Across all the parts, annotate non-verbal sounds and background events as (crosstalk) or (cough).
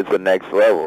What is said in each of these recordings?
it's the next level.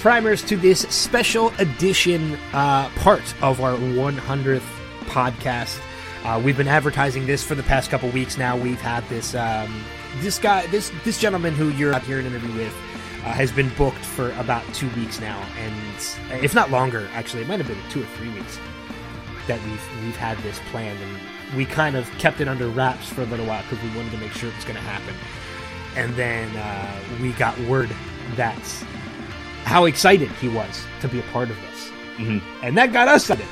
Primers, to this special edition uh, part of our 100th podcast. Uh, we've been advertising this for the past couple weeks now. We've had this um, this guy, this this gentleman who you're here in an interview with, uh, has been booked for about two weeks now, and if not longer, actually, it might have been two or three weeks that we've we've had this planned, and we kind of kept it under wraps for a little while because we wanted to make sure it was going to happen. And then uh, we got word that how excited he was to be a part of this. Mm-hmm. And that got us excited,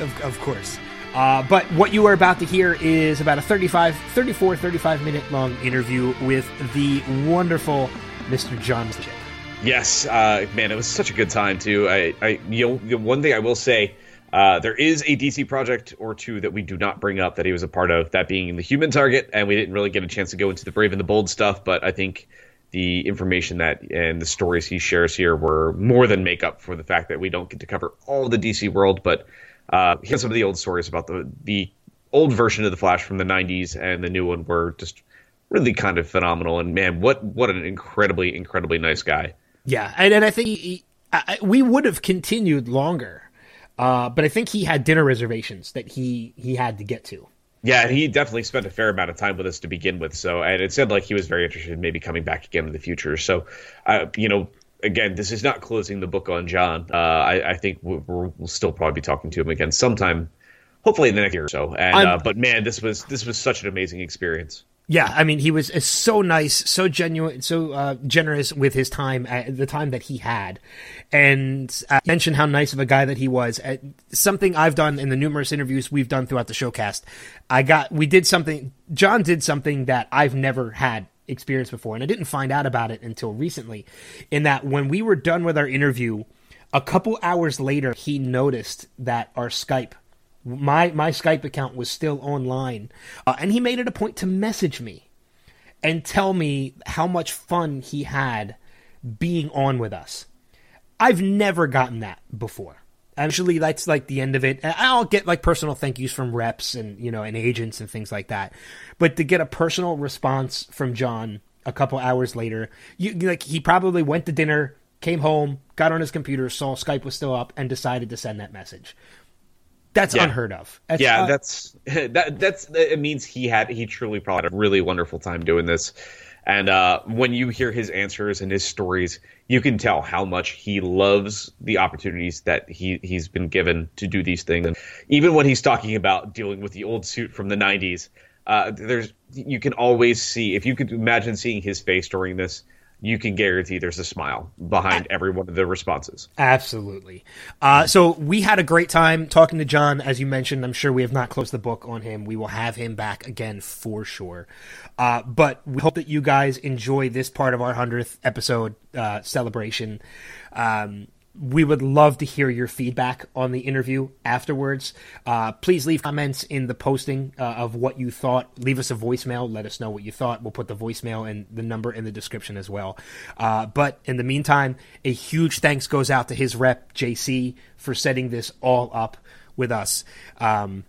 of, of course. Uh, but what you are about to hear is about a 35, 34, 35 minute long interview with the wonderful Mr. John Shipp. Yes, uh, man, it was such a good time too. I, I, you know, one thing I will say, uh, there is a DC project or two that we do not bring up that he was a part of. That being the Human Target, and we didn't really get a chance to go into the Brave and the Bold stuff. But I think the information that and the stories he shares here were more than make up for the fact that we don't get to cover all of the DC world. But uh, here's some of the old stories about the the old version of the Flash from the '90s and the new one were just really kind of phenomenal. And man, what what an incredibly incredibly nice guy. Yeah, and, and I think he, I, we would have continued longer, uh, but I think he had dinner reservations that he he had to get to. Yeah, he definitely spent a fair amount of time with us to begin with. So, and it said like he was very interested in maybe coming back again in the future. So, uh, you know, again, this is not closing the book on John. Uh, I, I, think we will still probably be talking to him again sometime, hopefully in the next year or so. And uh, but man, this was this was such an amazing experience. Yeah, I mean, he was so nice, so genuine, so uh, generous with his time at the time that he had, and uh, mentioned how nice of a guy that he was. Uh, something I've done in the numerous interviews we've done throughout the showcast. I got, we did something. John did something that I've never had experience before, and I didn't find out about it until recently. In that, when we were done with our interview, a couple hours later, he noticed that our Skype my my Skype account was still online, uh, and he made it a point to message me and tell me how much fun he had being on with us. I've never gotten that before. Actually, that's like the end of it. I'll get like personal thank yous from reps and you know and agents and things like that, but to get a personal response from John a couple hours later, you like he probably went to dinner, came home, got on his computer, saw Skype was still up, and decided to send that message. That's yeah. unheard of. That's, yeah, uh, that's (laughs) that. That's it means he had he truly probably had a really wonderful time doing this. And uh, when you hear his answers and his stories, you can tell how much he loves the opportunities that he he's been given to do these things. And even when he's talking about dealing with the old suit from the '90s, uh, there's you can always see if you could imagine seeing his face during this you can guarantee there's a smile behind every one of the responses. Absolutely. Uh, so we had a great time talking to John, as you mentioned. I'm sure we have not closed the book on him. We will have him back again for sure. Uh, but we hope that you guys enjoy this part of our 100th episode uh, celebration. Um, we would love to hear your feedback on the interview afterwards. Uh, please leave comments in the posting uh, of what you thought. Leave us a voicemail. Let us know what you thought. We'll put the voicemail and the number in the description as well. Uh, but in the meantime, a huge thanks goes out to his rep, JC, for setting this all up with us. Um,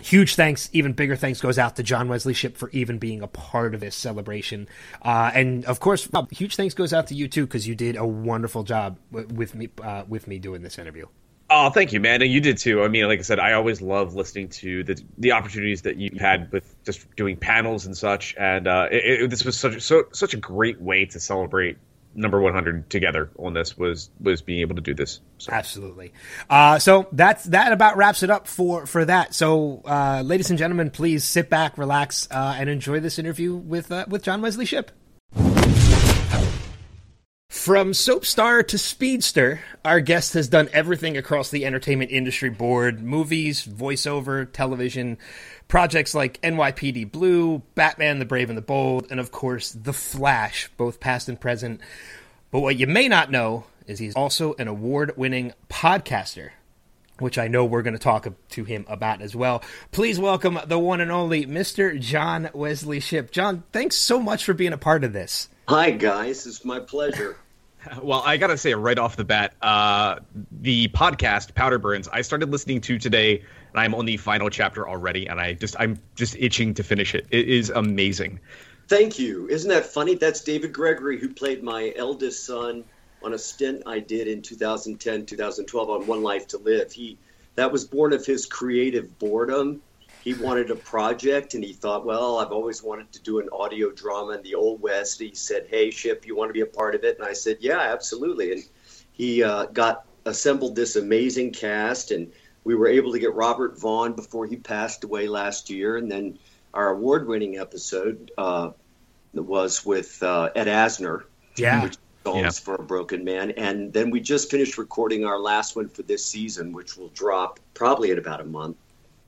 huge thanks, even bigger thanks goes out to John Wesley Shipp for even being a part of this celebration. Uh, and of course, Bob, huge thanks goes out to you too because you did a wonderful job with me uh, with me doing this interview. Oh, thank you, man, and you did too. I mean, like I said, I always love listening to the the opportunities that you had with just doing panels and such. And uh, it, it, this was such so such a great way to celebrate number 100 together on this was was being able to do this so. absolutely. Uh, so that's that about wraps it up for for that. So uh, ladies and gentlemen please sit back relax uh, and enjoy this interview with uh, with john wesley shipp From soap star to speedster, our guest has done everything across the entertainment industry board movies, voiceover, television, projects like NYPD Blue, Batman the Brave and the Bold, and of course, The Flash, both past and present. But what you may not know is he's also an award winning podcaster, which I know we're going to talk to him about as well. Please welcome the one and only Mr. John Wesley Shipp. John, thanks so much for being a part of this. Hi, guys. It's my pleasure. Well, I gotta say right off the bat, uh, the podcast Powder Burns I started listening to today, and I'm on the final chapter already, and I just I'm just itching to finish it. It is amazing. Thank you. Isn't that funny? That's David Gregory, who played my eldest son on a stint I did in 2010, 2012 on One Life to Live. He that was born of his creative boredom he wanted a project and he thought, well, I've always wanted to do an audio drama in the Old West. He said, hey, Shipp, you want to be a part of it? And I said, yeah, absolutely. And he uh, got assembled this amazing cast, and we were able to get Robert Vaughn before he passed away last year. And then our award winning episode uh, was with uh, Ed Asner. Yeah. Which Songs yeah. for a Broken Man. And then we just finished recording our last one for this season, which will drop probably in about a month.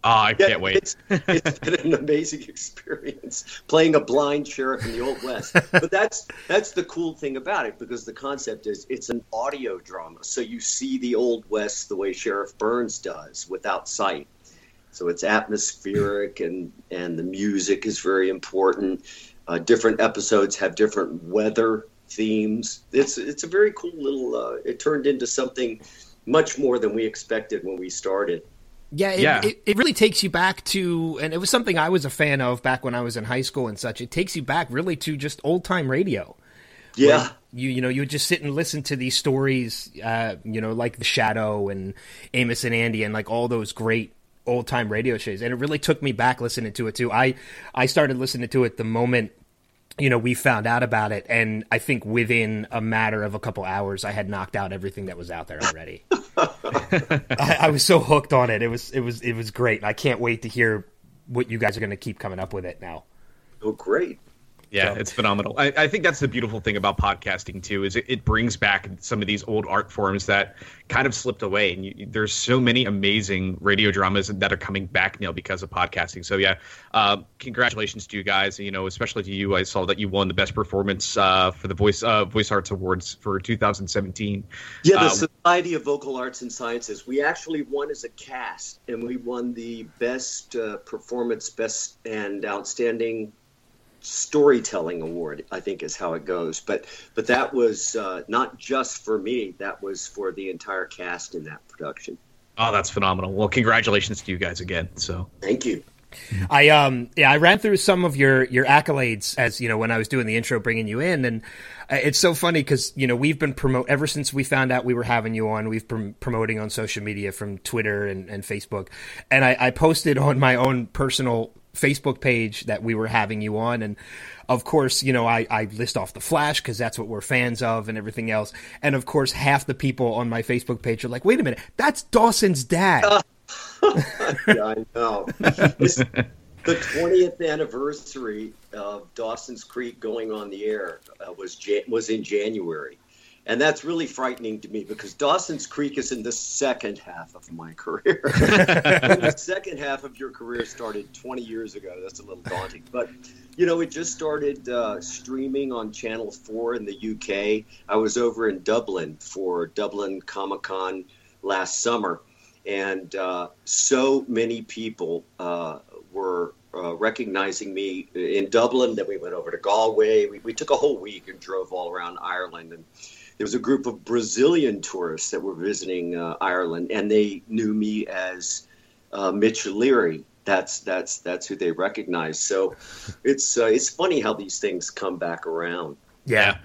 Oh, I yeah, can't wait. it's, it's (laughs) been an amazing experience playing a blind sheriff in the Old West. but that's that's the cool thing about it because the concept is it's an audio drama. So you see the Old West the way Sheriff Burns does without sight. So it's atmospheric and and the music is very important. Uh, different episodes have different weather themes. It's it's a very cool little. Uh, it turned into something much more than we expected when we started. Yeah, it, yeah. It, it, really takes you back to, and it was something I was a fan of back when I was in high school and such. It takes you back really to just old time radio. Yeah, you you know you would just sit and listen to these stories, uh, you know, like The Shadow and Amos and Andy and like all those great old time radio shows, and it really took me back listening to it too. I I started listening to it the moment you know, we found out about it, and I think within a matter of a couple hours, I had knocked out everything that was out there already. (laughs) (laughs) I, I, was so hooked on it. It was it was it was great. I can't wait to hear what you guys are going to keep coming up with it now. Oh, great! Yeah, so. it's phenomenal. I, I, think that's the beautiful thing about podcasting too, is it, it, brings back some of these old art forms that kind of slipped away. And you, there's so many amazing radio dramas that are coming back now because of podcasting. So yeah, uh, congratulations to you guys. You know, especially to you. I saw that you won the best performance uh, for the voice uh, voice arts awards for 2017. Yeah, the uh, Society of Vocal Arts and Sciences. We actually won as a cast, and we won the best uh, performance, best and outstanding storytelling award i think is how it goes. But but that was uh, not just for me that was for the entire cast in that production. Oh that's phenomenal. Well congratulations to you guys again so. Thank you. I um yeah I ran through some of your your accolades as you know when I was doing the intro bringing you in and uh, it's so funny because you know we've been promote ever since we found out we were having you on we've been promoting on social media from Twitter and, and Facebook. And I, I posted on my own personal Facebook page that we were having you on. And of course, you know, I, I list off the Flash because that's what we're fans of and everything else. And of course, half the people on my Facebook page are like, wait a minute, that's Dawson's dad. Uh, (laughs) (laughs) yeah, I know. the 20th anniversary of Dawson's Creek going on the air uh, was was in January. And that's really frightening to me because Dawson's Creek is in the second half of my career. (laughs) (laughs) the second half of your career started 20 years ago. That's a little daunting. But, you know, it just started uh, streaming on Channel 4 in the UK. I was over in Dublin for Dublin Comic Con last summer. And uh, so many people uh, were uh, recognizing me in Dublin. Then we went over to Galway. We, we, took a whole week and drove all around Ireland. And there was a group of Brazilian tourists that were visiting uh, Ireland, and they knew me as uh, Mitch Leery. That's that's that's who they recognized. So it's uh, it's funny how these things come back around. Yeah,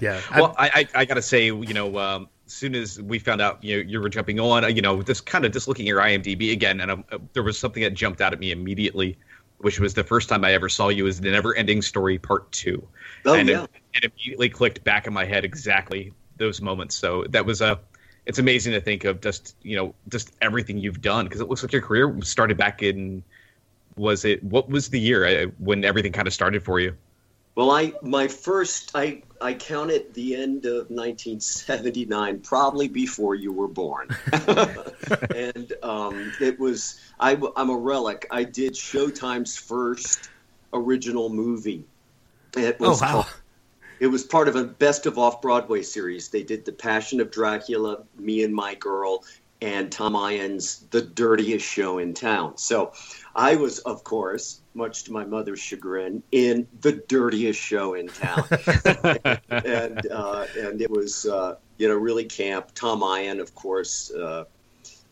yeah. (laughs) (laughs) well, I, I, I gotta say, you know, um, as soon as we found out you know, you were jumping on, you know, just kind of just looking at your IMDb again, and um, there was something that jumped out at me immediately, which was the first time I ever saw you as the Never Ending Story Part Two. Oh and yeah. It, it, immediately clicked back in my head exactly those moments. So that was a. It's amazing to think of just you know just everything you've done because it looks like your career started back in. Was it what was the year uh, when everything kind of started for you? Well, I my first I I counted the end of 1979, probably before you were born, (laughs) and um, it was I, I'm a relic. I did Showtime's first original movie. It was oh wow! Called, it was part of a best of off Broadway series. They did The Passion of Dracula, Me and My Girl, and Tom Eyen's The Dirtiest Show in Town. So I was, of course, much to my mother's chagrin, in the dirtiest show in town, (laughs) and uh, and it was uh, you know really camp. Tom Eyen, of course, uh,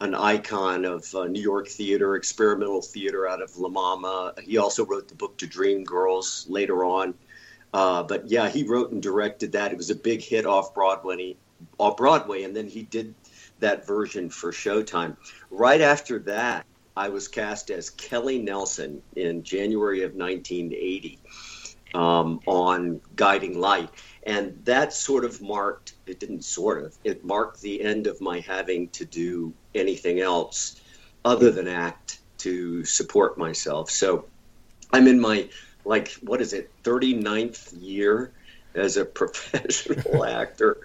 an icon of uh, New York theater, experimental theater out of La Mama. He also wrote the book to Dream Girls later on. Uh, but yeah, he wrote and directed that. It was a big hit off Broadway, off Broadway, and then he did that version for Showtime. Right after that, I was cast as Kelly Nelson in January of 1980 um, on Guiding Light. And that sort of marked, it didn't sort of, it marked the end of my having to do anything else other than act to support myself. So I'm in my, like, what is it, 39th year as a (laughs) professional actor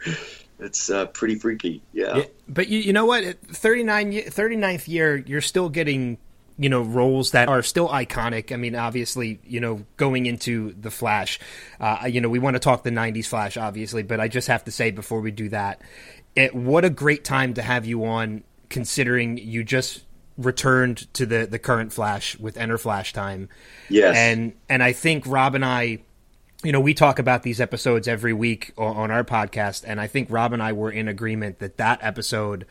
it's uh, pretty freaky. Yeah. yeah. But you, you know what? 39, 39th year, you're still getting, you know, roles that are still iconic. I mean, obviously, you know, going into The Flash, uh, you know, we want to talk the 90s Flash, obviously, but I just have to say before we do that, it, what a great time to have you on, considering you just returned to the, the current Flash with Enter Flash time. Yes. And, and I think Rob and I, you know, we talk about these episodes every week on our podcast, and I think Rob and I were in agreement that that episode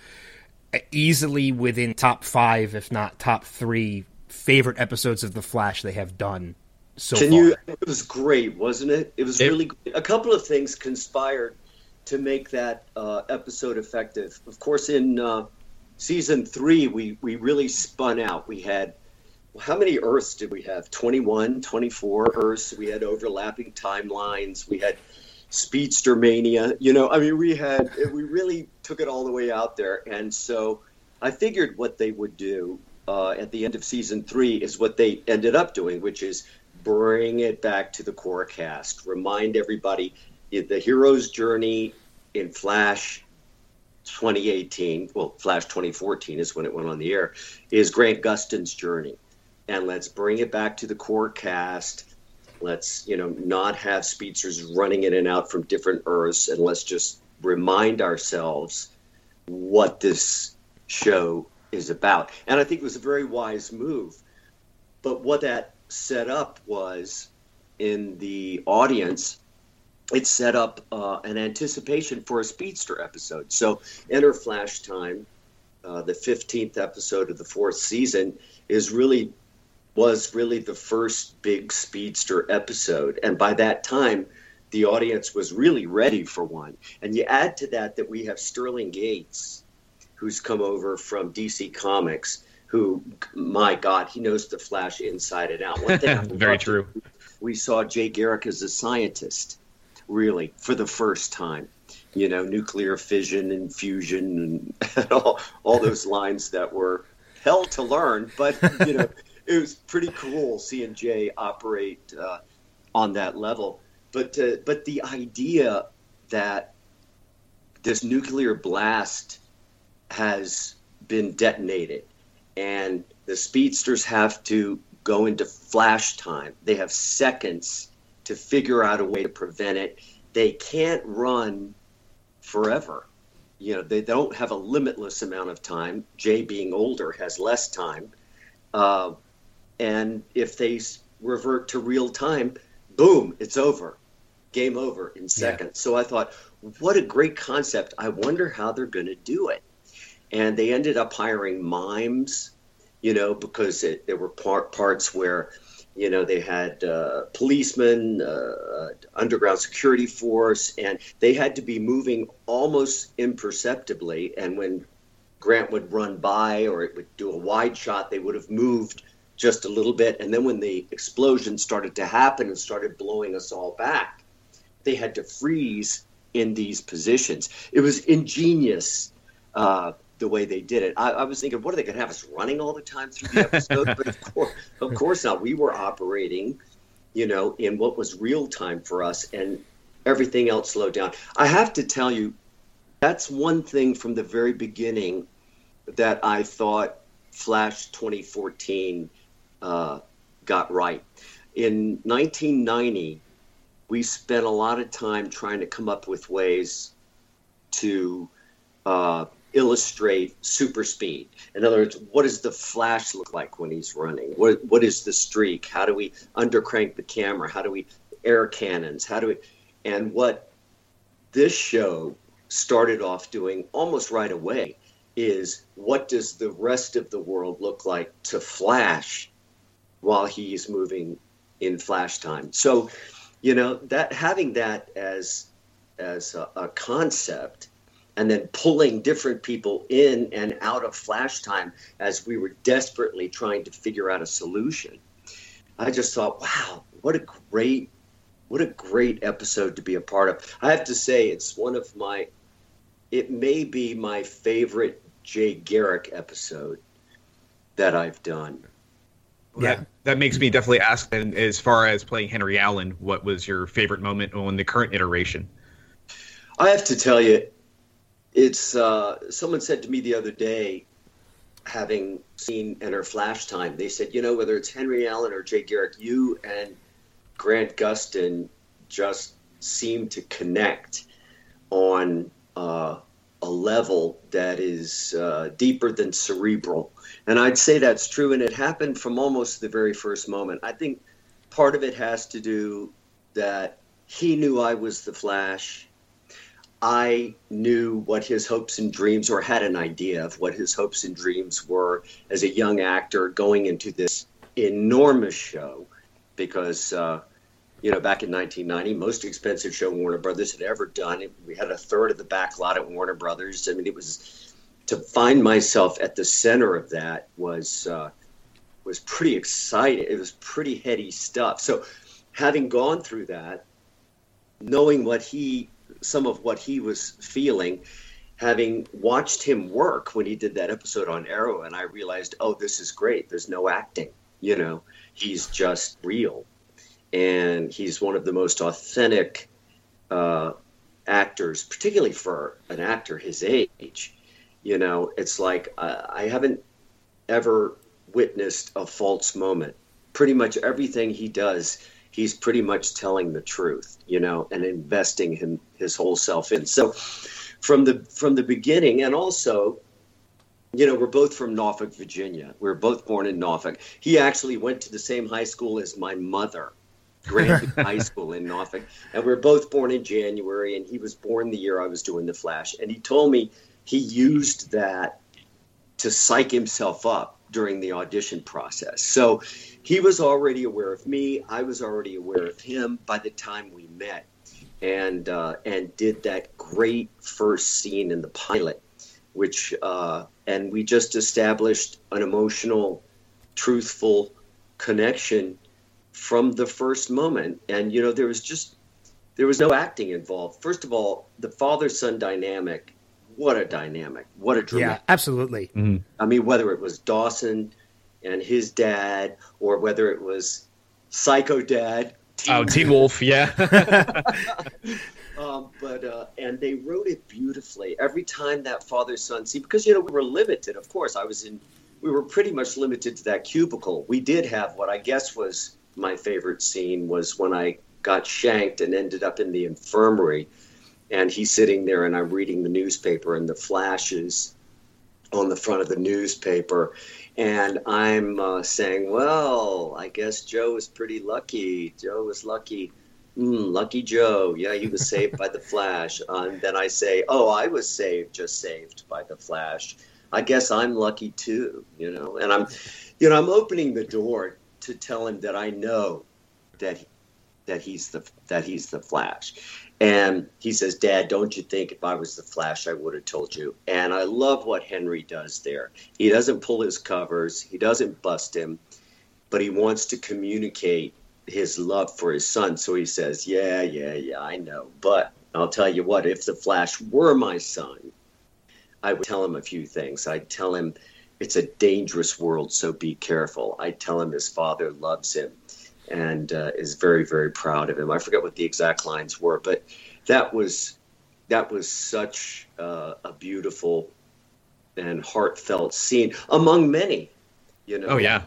easily within top five, if not top three, favorite episodes of The Flash they have done so Can far. you? It was great, wasn't it? It was it, really great. a couple of things conspired to make that uh, episode effective. Of course, in uh, season three, we we really spun out. We had how many Earths did we have? 21, 24 Earths. We had overlapping timelines. We had Speedster Mania. You know, I mean, we had, we really took it all the way out there. And so I figured what they would do uh, at the end of season three is what they ended up doing, which is bring it back to the core cast, remind everybody the hero's journey in Flash 2018, well, Flash 2014 is when it went on the air, is Grant Gustin's journey and let's bring it back to the core cast. Let's, you know, not have speedsters running in and out from different Earths, and let's just remind ourselves what this show is about. And I think it was a very wise move. But what that set up was in the audience, it set up uh, an anticipation for a speedster episode. So, enter Flash Time, uh, the 15th episode of the fourth season, is really was really the first big speedster episode. And by that time, the audience was really ready for one. And you add to that that we have Sterling Gates, who's come over from DC Comics, who, my God, he knows the Flash inside and out. One thing (laughs) Very true. We saw Jay Garrick as a scientist, really, for the first time. You know, nuclear fission and fusion and (laughs) all, all those lines that were hell to learn, but, you know, it was pretty cool seeing Jay operate uh, on that level. But uh, but the idea that this nuclear blast has been detonated, and the speedsters have to go into flash time. They have seconds to figure out a way to prevent it. They can't run forever. You know, they don't have a limitless amount of time. Jay, being older, has less time. Uh, and if they revert to real time, boom, it's over. Game over in seconds. Yeah. So I thought, what a great concept. I wonder how they're going to do it. And they ended up hiring mimes, you know, because it, there were part, parts where, you know, they had uh, policemen, uh, underground security force, and they had to be moving almost imperceptibly. And when Grant would run by or it would do a wide shot, they would have moved just a little bit. And then when the explosion started to happen and started blowing us all back, they had to freeze in these positions. It was ingenious uh, the way they did it. I, I was thinking, what are they going to have us running all the time through the episode? (laughs) but of course, of course not. We were operating you know, in what was real time for us, and everything else slowed down. I have to tell you, that's one thing from the very beginning that I thought Flash 2014 uh, got right. In 1990, we spent a lot of time trying to come up with ways to uh, illustrate super speed. In other words, what does the flash look like when he's running? What what is the streak? How do we undercrank the camera? How do we air cannons? How do we and what this show started off doing almost right away is what does the rest of the world look like to flash while he's moving in flash time. So, you know, that having that as as a, a concept and then pulling different people in and out of flash time as we were desperately trying to figure out a solution. I just thought, wow, what a great what a great episode to be a part of. I have to say it's one of my it may be my favorite Jay Garrick episode that I've done. Yeah. That, that makes me definitely ask then as far as playing Henry Allen, what was your favorite moment on the current iteration? I have to tell you, it's uh, someone said to me the other day, having seen Enter Flash Time, they said, you know, whether it's Henry Allen or Jay Garrick, you and Grant Gustin just seem to connect on uh, a level that is uh, deeper than cerebral. And I'd say that's true, and it happened from almost the very first moment. I think part of it has to do that he knew I was the Flash I knew what his hopes and dreams, or had an idea of what his hopes and dreams were as a young actor going into this enormous show. Because, uh, you know, back in 1990, most expensive show Warner Brothers had ever done. We had a third of the back lot at Warner Brothers. I mean, it was to find myself at the center of that was uh, was pretty exciting. It was pretty heady stuff. So, having gone through that, knowing what he some of what he was feeling having watched him work when he did that episode on Arrow, and I realized, oh, this is great. There's no acting, you know, he's just real, and he's one of the most authentic uh, actors, particularly for an actor his age. You know, it's like uh, I haven't ever witnessed a false moment. Pretty much everything he does he's pretty much telling the truth, you know, and investing him his whole self in. So from the from the beginning, and also, you know, we're both from Norfolk, Virginia. We are both born in Norfolk. He actually went to the same high school as my mother. Granby (laughs) High School in Norfolk, and we are both born in January. And he was born the year I was doing the Flash. And he told me he used that to psych himself up during the audition process. So he was already aware of me. I was already aware of him by the time we met, and uh, and did that great first scene in the pilot, which uh, and we just established an emotional, truthful connection from the first moment. And you know, there was just there was no acting involved. First of all, the father son dynamic. What a dynamic! What a dramatic. Yeah, absolutely. Mm-hmm. I mean, whether it was Dawson and his dad, or whether it was Psycho Dad. Teen oh, Teen Wolf, yeah. (laughs) (laughs) um, but uh, and they wrote it beautifully. Every time that father son scene, because you know we were limited. Of course, I was in. We were pretty much limited to that cubicle. We did have what I guess was my favorite scene was when I got shanked and ended up in the infirmary, and he's sitting there and I'm reading the newspaper and the flashes on the front of the newspaper and I'm uh, saying, well, I guess Joe was pretty lucky. Joe was lucky. Mm, lucky Joe. Yeah, he was saved by the Flash. And (laughs) then I say, oh, I was saved, just saved by the Flash. I guess I'm lucky too, you know. And I'm, you know, I'm opening the door to tell him that I know that that he's the that he's the Flash. And he says, Dad, don't you think if I was the Flash, I would have told you? And I love what Henry does there. He doesn't pull his covers, he doesn't bust him, but he wants to communicate his love for his son. So he says, Yeah, yeah, yeah, I know. But I'll tell you what, if the Flash were my son, I would tell him a few things. I'd tell him it's a dangerous world, so be careful. I'd tell him his father loves him and uh, is very very proud of him. I forget what the exact lines were, but that was that was such uh, a beautiful and heartfelt scene among many. You know. Oh yeah.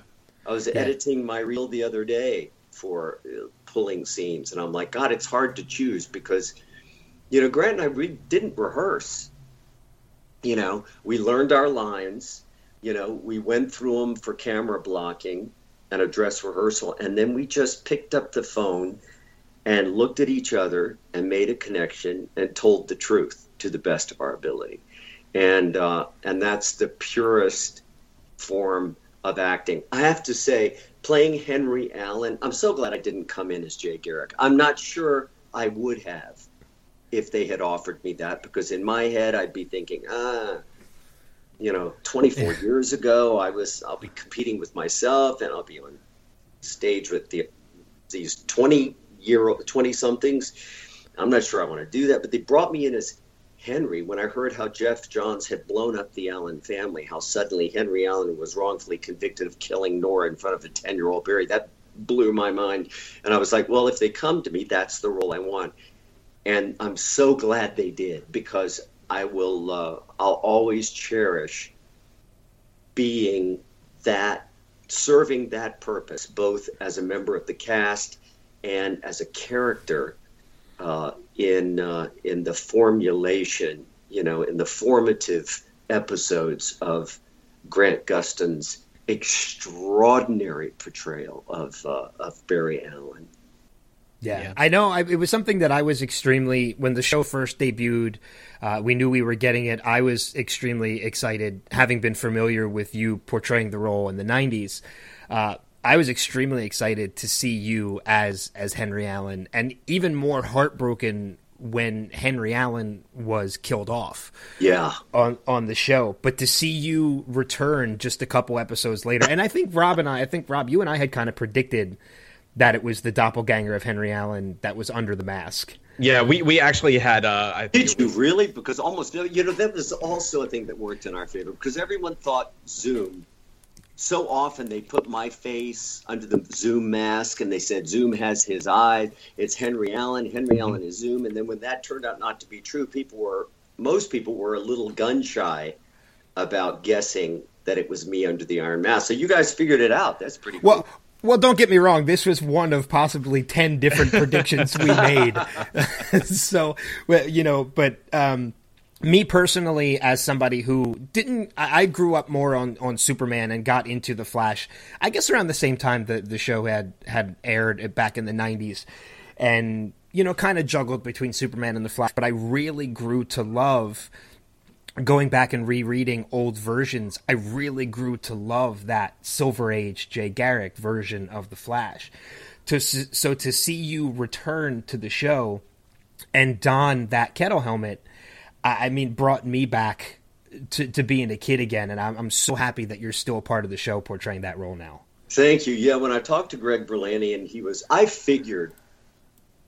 I was yeah. editing my reel the other day for uh, pulling scenes, and I'm like, God, it's hard to choose because, you know, Grant and I we didn't rehearse. You know, we learned our lines. You know, we went through them for camera blocking and a dress rehearsal, and then we just picked up the phone and looked at each other and made a connection and told the truth to the best of our ability, and uh, and that's the purest form of acting. I have to say, playing Henry Allen, I'm so glad I didn't come in as Jay Garrick. I'm not sure I would have if they had offered me that because in my head I'd be thinking, ah, you know, 24 years ago I was I'll be competing with myself and I'll be on stage with the these 20 year old 20 somethings. I'm not sure I want to do that, but they brought me in as Henry, when I heard how Geoff Johns had blown up the Allen family, how suddenly Henry Allen was wrongfully convicted of killing Nora in front of a 10 year old Barry, that blew my mind. And I was like, well, if they come to me, that's the role I want. And I'm so glad they did because I will, uh, I'll always cherish being that, serving that purpose, both as a member of the cast and as a character uh, in uh, in the formulation, you know, in the formative episodes of Grant Gustin's extraordinary portrayal of uh, of Barry Allen. Yeah, yeah. I know. I, it was something that I was extremely when the show first debuted. Uh, we knew we were getting it. I was extremely excited, having been familiar with you portraying the role in the '90s. Uh, I was extremely excited to see you as as Henry Allen, and even more heartbroken when Henry Allen was killed off. Yeah, on on the show. But to see you return just a couple episodes later, and I think Rob and I, I think Rob, you and I had kind of predicted that it was the doppelganger of Henry Allen that was under the mask. Yeah, we, we actually had. Uh, I Did you really? Because almost you know that was also a thing that worked in our favor because everyone thought Zoom so often they put my face under the Zoom mask and they said Zoom has his eyes. It's Henry Allen. Henry Allen is Zoom. And then when that turned out not to be true, people were most people were a little gun shy about guessing that it was me under the iron mask. So you guys figured it out. That's pretty cool. Well. Don't get me wrong. This was one of possibly ten different (laughs) predictions we made. (laughs) so, you know, but um, me personally, as somebody who didn't, I grew up more on, on Superman and got into the Flash. I guess around the same time that the show had had aired back in the '90s, and you know, kind of juggled between Superman and the Flash. But I really grew to love going back and rereading old versions. I really grew to love that Silver Age Jay Garrick version of the Flash. To so to see you return to the show and don that kettle helmet I, mean, brought me back to, to being a kid again. And I'm, I'm so happy that you're still a part of the show portraying that role now. Thank you. Yeah, when I talked to Greg Berlanti and he was, I figured,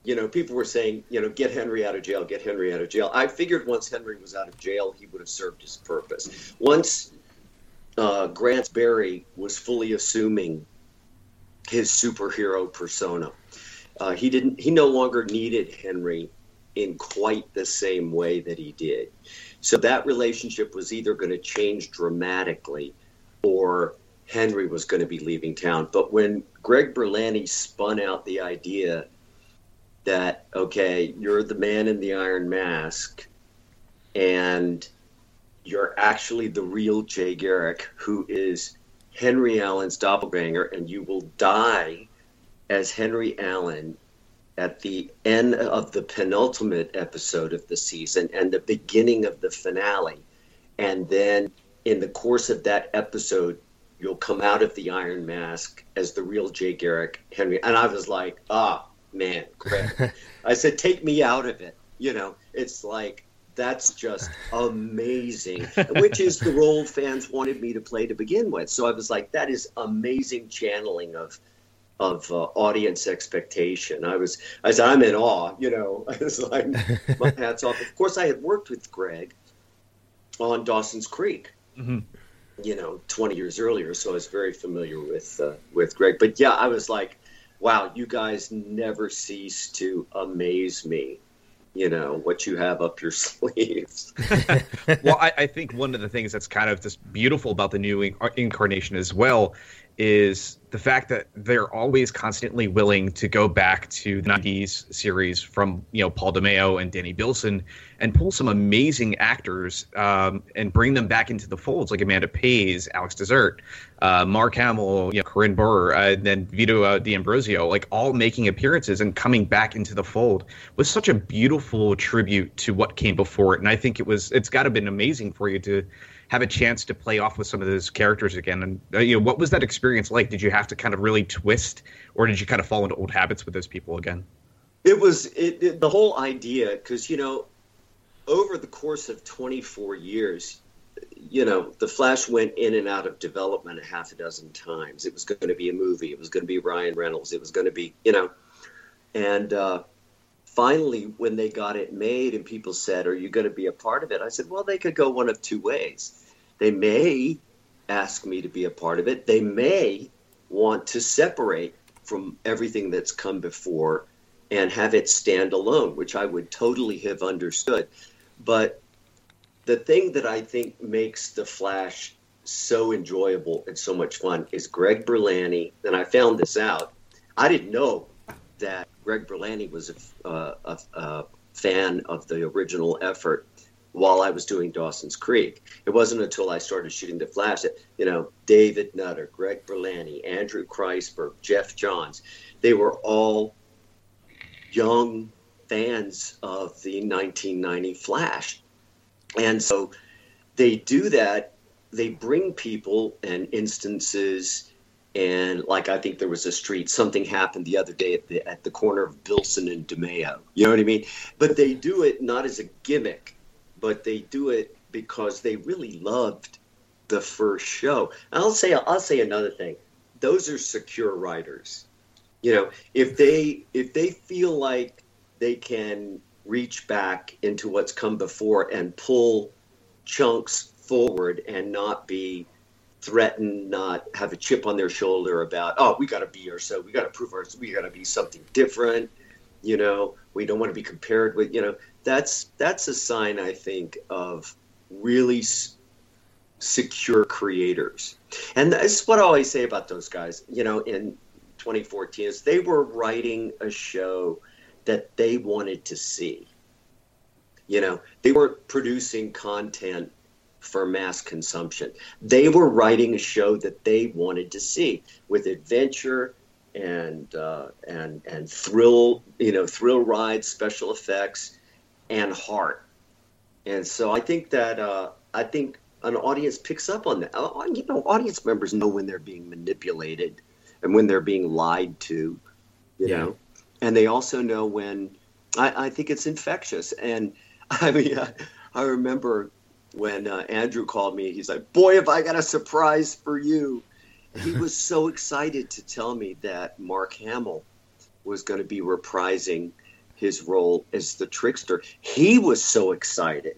you know, people were saying, you know, get Henry out of jail, get Henry out of jail. I figured once Henry was out of jail, he would have served his purpose. Once uh, Grant Barry was fully assuming his superhero persona, uh, he didn't. He no longer needed Henry in quite the same way that he did. So that relationship was either going to change dramatically or Henry was going to be leaving town. But when Greg Berlanti spun out the idea that, okay, you're the man in the iron mask and you're actually the real Jay Garrick, who is Henry Allen's doppelganger, and you will die as Henry Allen at the end of the penultimate episode of the season and the beginning of the finale. And then in the course of that episode, you'll come out of the Iron Mask as the real Jay Garrick Henry. And I was like, ah, man, great. (laughs) I said, take me out of it. You know, it's like, that's just amazing, which is the role fans wanted me to play to begin with. So I was like, that is amazing channeling of of uh, audience expectation. I was, I said, I'm in awe. You know, (laughs) I was like, my (laughs) hats off. Of course, I had worked with Greg on Dawson's Creek. Mm-hmm. You know, 20 years earlier, so I was very familiar with uh, with Greg. But yeah, I was like, wow, you guys never cease to amaze me. You know what you have up your (laughs) sleeves. (laughs) well, I, I, think one of the things that's kind of just beautiful about the new incarnation as well is the fact that they're always constantly willing to go back to the 90s series from you know Paul DeMeo and Danny Bilson and pull some amazing actors um, and bring them back into the folds like Amanda Pays, Alex Desert, uh, Mark Hamill, you know, Corinne Bohrer, uh, and then Vito uh, D'Ambrosio, like all making appearances and coming back into the fold was such a beautiful tribute to what came before it. And I think it was it's got to been amazing for you to have a chance to play off with some of those characters again. And uh, you know, what was that experience like? Did you have to kind of really twist, or did you kind of fall into old habits with those people again? It was it, it, the whole idea because you know, over the course of 24 years, you know, the Flash went in and out of development a half a dozen times. It was going to be a movie. It was going to be Ryan Reynolds. It was going to be, you know, and uh, finally, when they got it made and people said, Are you going to be a part of it? I said, Well, they could go one of two ways. They may ask me to be a part of it, they may want to separate from everything that's come before and have it stand alone, which I would totally have understood. But the thing that I think makes The Flash so enjoyable and so much fun is Greg Berlanti, and I found this out. I didn't know that Greg Berlanti was a, uh, a, a fan of the original effort while I was doing Dawson's Creek. It wasn't until I started shooting The Flash that, you know, David Nutter, Greg Berlanti, Andrew Kreisberg, Geoff Johns, they were all young fans of the 1990 Flash. And so they do that. They bring people and instances and like I think there was a street. Something happened the other day at the at the corner of Bilson and DeMeo. You know what I mean? But they do it not as a gimmick, but they do it because they really loved the first show. And I'll say I'll say another thing. Those are secure writers. You know, if they if they feel like they can reach back into what's come before and pull chunks forward and not be threaten, not have a chip on their shoulder about, oh, we got to be ourselves, we got to prove ourselves, we got to be something different. You know, we don't want to be compared with, you know, that's that's a sign, I think, of really s- secure creators. And that's what I always say about those guys. You know, in 2014 is they were writing a show that they wanted to see. You know, they weren't producing content for mass consumption. They were writing a show that they wanted to see with adventure and uh, and and thrill, you know, thrill rides, special effects, and heart. And so I think that uh, I think an audience picks up on that. Uh, you know, audience members know when they're being manipulated and when they're being lied to. You yeah. know, and they also know when. I, I think it's infectious, and (laughs) I mean, I, I remember when uh, Andrew called me. He's like, "Boy, have I got a surprise for you!" He (laughs) was so excited to tell me that Mark Hamill was going to be reprising his role as the trickster. He was so excited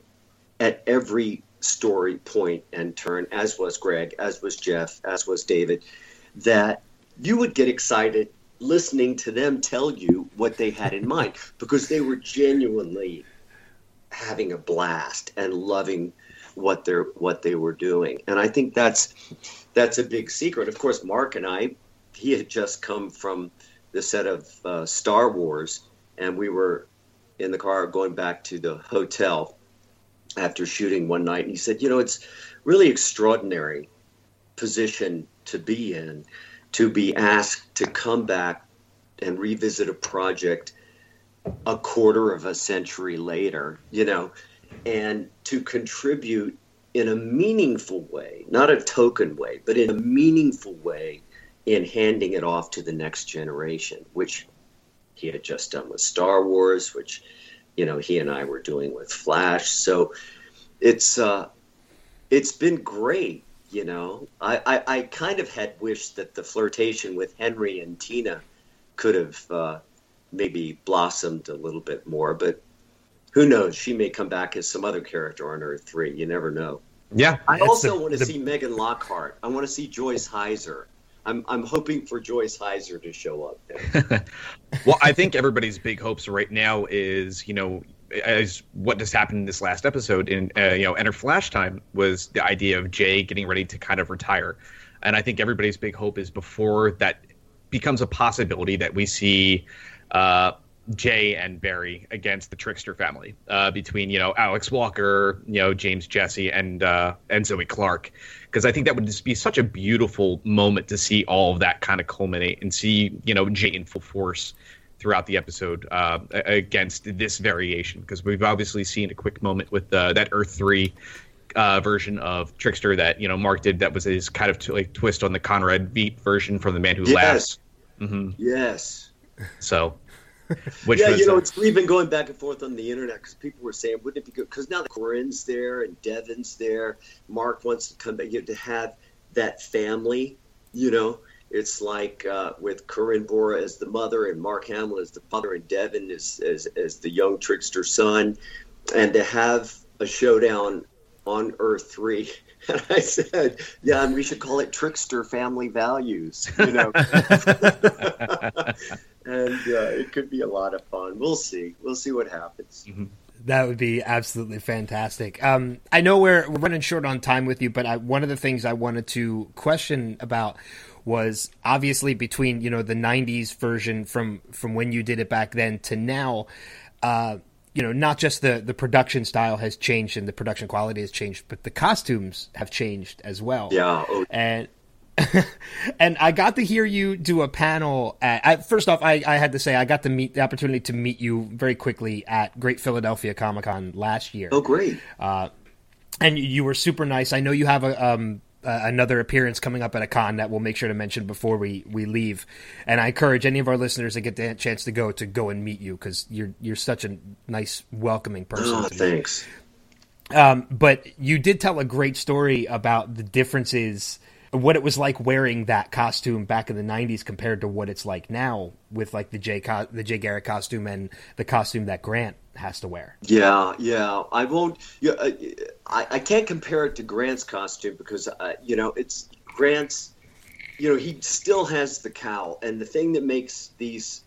at every story point and turn, as was Greg, as was Geoff, as was David, that you would get excited listening to them tell you what they had in mind because they were genuinely having a blast and loving what they're what they were doing. And I think that's that's a big secret. Of course, Mark and I, he had just come from the set of uh, Star Wars, and we were in the car going back to the hotel after shooting one night. And he said, "You know, it's really extraordinary position to be in, to be asked to come back and revisit a project." a quarter of a century later, you know, and to contribute in a meaningful way, not a token way, but in a meaningful way in handing it off to the next generation, which he had just done with Star Wars, which you know he and I were doing with Flash. So it's uh, it's been great. You know, I, I, I kind of had wished that the flirtation with Henry and Tina could have uh, maybe blossomed a little bit more, but who knows? She may come back as some other character on Earth Three. You never know. Yeah. I also the, want to the... see Megan Lockhart. I want to see Joyce Hyser. I'm I'm hoping for Joyce Hyser to show up. (laughs) well, I think everybody's big hopes right now is you know as what just happened in this last episode in uh, you know Enter Flash Time was the idea of Jay getting ready to kind of retire, and I think everybody's big hope is before that becomes a possibility that we see. Uh, Jay and Barry against the Trickster family, uh, between you know Axel Walker, you know James Jesse, and uh, and Zoe Clark, because I think that would just be such a beautiful moment to see all of that kind of culminate and see you know Jay in full force throughout the episode uh, against this variation, because we've obviously seen a quick moment with uh, that Earth three. Uh, version of Trickster that you know Mark did that was his kind of t- like twist on the Conrad Veidt version from the Man Who yes. Laughs. Mm-hmm. Yes. So (laughs) Which yeah, you know, it's, we've been going back and forth on the internet because people were saying, wouldn't it be good? Because now that Corinne's there and Devon's there. Mark wants to come back. You have to have that family, you know. It's like uh, with Corinne Bohrer as the mother and Mark Hamill as the father and Devin as, as, as the young trickster son. And to have a showdown on Earth 3 (laughs) and I said, "Yeah, and we should call it Trickster Family Values." You know, (laughs) and uh, it could be a lot of fun. We'll see. We'll see what happens. Mm-hmm. That would be absolutely fantastic. Um, I know we're, we're running short on time with you, but I, one of the things I wanted to question about was obviously between you know the '90s version from from when you did it back then to now. Uh, you know, not just the the production style has changed and the production quality has changed, but the costumes have changed as well. Yeah, oh. and (laughs) and I got to hear you do a panel. At, I, first off, I, I, had to say I got to meet the opportunity to meet you very quickly at Great Philadelphia Comic Con last year. Oh, great! Uh, and you were super nice. I know you have a um, uh, another appearance coming up at a con that we'll make sure to mention before we, we leave. And I encourage any of our listeners that get the chance to go to go and meet you because you're you're such a nice, welcoming person. Oh, thanks. Um, but you did tell a great story about the differences, what it was like wearing that costume back in the '90s compared to what it's like now with like the Jay co- the Jay Garrick costume and the costume that Grant has to wear. Yeah, yeah. I won't. Yeah, uh, I, I can't compare it to Grant's costume because uh, you know it's Grant's. You know he still has the cowl, and the thing that makes these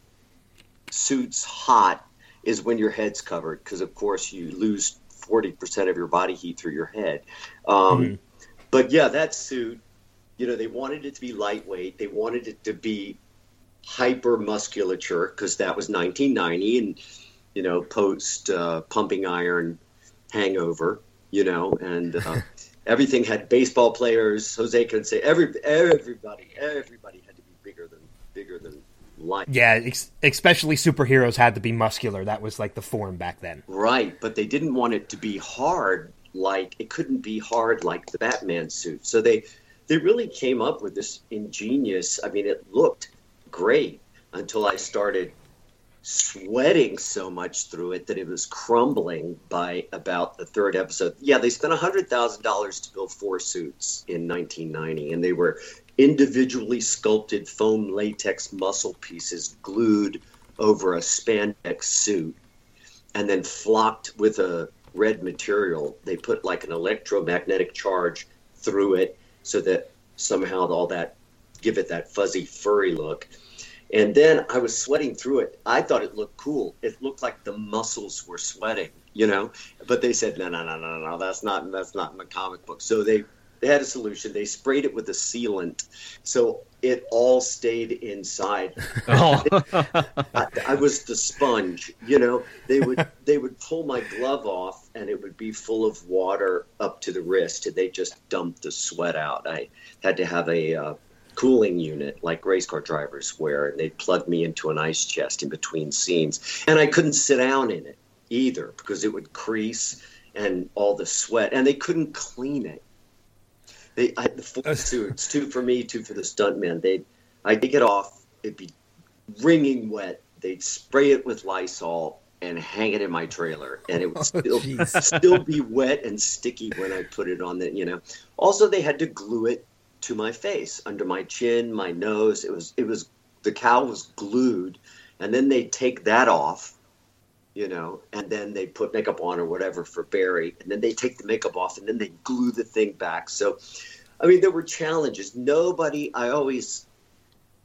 suits hot is when your head's covered, because of course you lose forty percent of your body heat through your head. Um, mm-hmm. But yeah, that suit. You know, they wanted it to be lightweight. They wanted it to be hyper musculature because that was 1990, and you know, post uh, pumping iron hangover, you know, and uh, (laughs) everything had baseball players. Jose Canseco every everybody everybody had to be bigger than bigger than life. Yeah, ex- especially superheroes had to be muscular. That was like the form back then. Right, but they didn't want it to be hard. Like it couldn't be hard like the Batman suit. So they they really came up with this ingenious. I mean, it looked great until I started sweating so much through it that it was crumbling by about the third episode. Yeah, they spent $100,000 to build four suits in 1990, and they were individually sculpted foam latex muscle pieces glued over a spandex suit and then flocked with a red material. They put like an electromagnetic charge through it so that somehow all that give it that fuzzy furry look and then I was sweating through it. I thought it looked cool. It looked like the muscles were sweating, you know. But they said, no, no, no, no, no, that's not that's not in the comic book. So they they had a solution. They sprayed it with a sealant, so it all stayed inside. (laughs) Oh. I, I, was the sponge, you know. They would they would pull my glove off, and it would be full of water up to the wrist, and they just dumped the sweat out. I had to have a uh, cooling unit like race car drivers wear, and they'd plug me into an ice chest in between scenes. And I couldn't sit down in it either because it would crease and all the sweat, and they couldn't clean it. They I the full suits, two for me, two for the stuntman. They'd I'd take it off, it'd be wringing wet. They'd spray it with Lysol and hang it in my trailer, and it would (laughs) oh, still oh, still be wet and sticky when I put it on the you know. Also, they had to glue it to my face, under my chin, my nose. It was it was the cow was glued, and then they'd take that off, you know, and then they put makeup on or whatever for Barry, and then they take the makeup off, and then they glue the thing back. So, I mean, there were challenges. Nobody. I always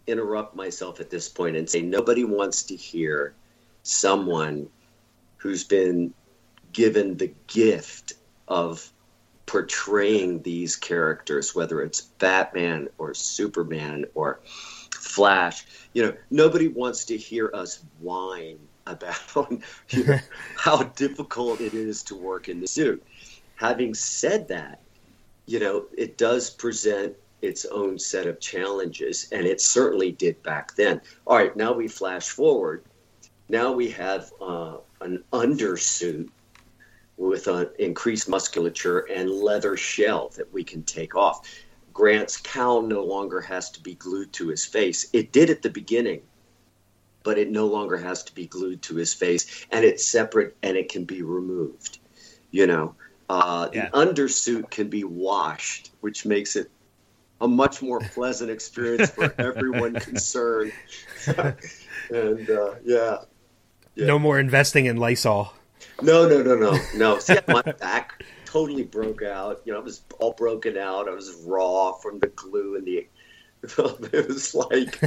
interrupt myself at this point and say nobody wants to hear someone who's been given the gift of portraying these characters, whether it's Batman or Superman or Flash. You know, nobody wants to hear us whine about (laughs) you know, (laughs) how difficult it is to work in the suit. Having said that, you know, it does present its own set of challenges, and it certainly did back then. All right, now we flash forward. Now we have uh, an undersuit with an increased musculature and leather shell that we can take off. Grant's cowl no longer has to be glued to his face. It did at the beginning, but it no longer has to be glued to his face, and it's separate and it can be removed. You know, uh, yeah. the undersuit can be washed, which makes it a much more pleasant experience for (laughs) everyone concerned. (laughs) and uh, yeah. yeah, no more investing in Lysol. No, no, no, no, no. See, (laughs) my back totally broke out. You know, I was all broken out. I was raw from the glue and the. (laughs) It was like,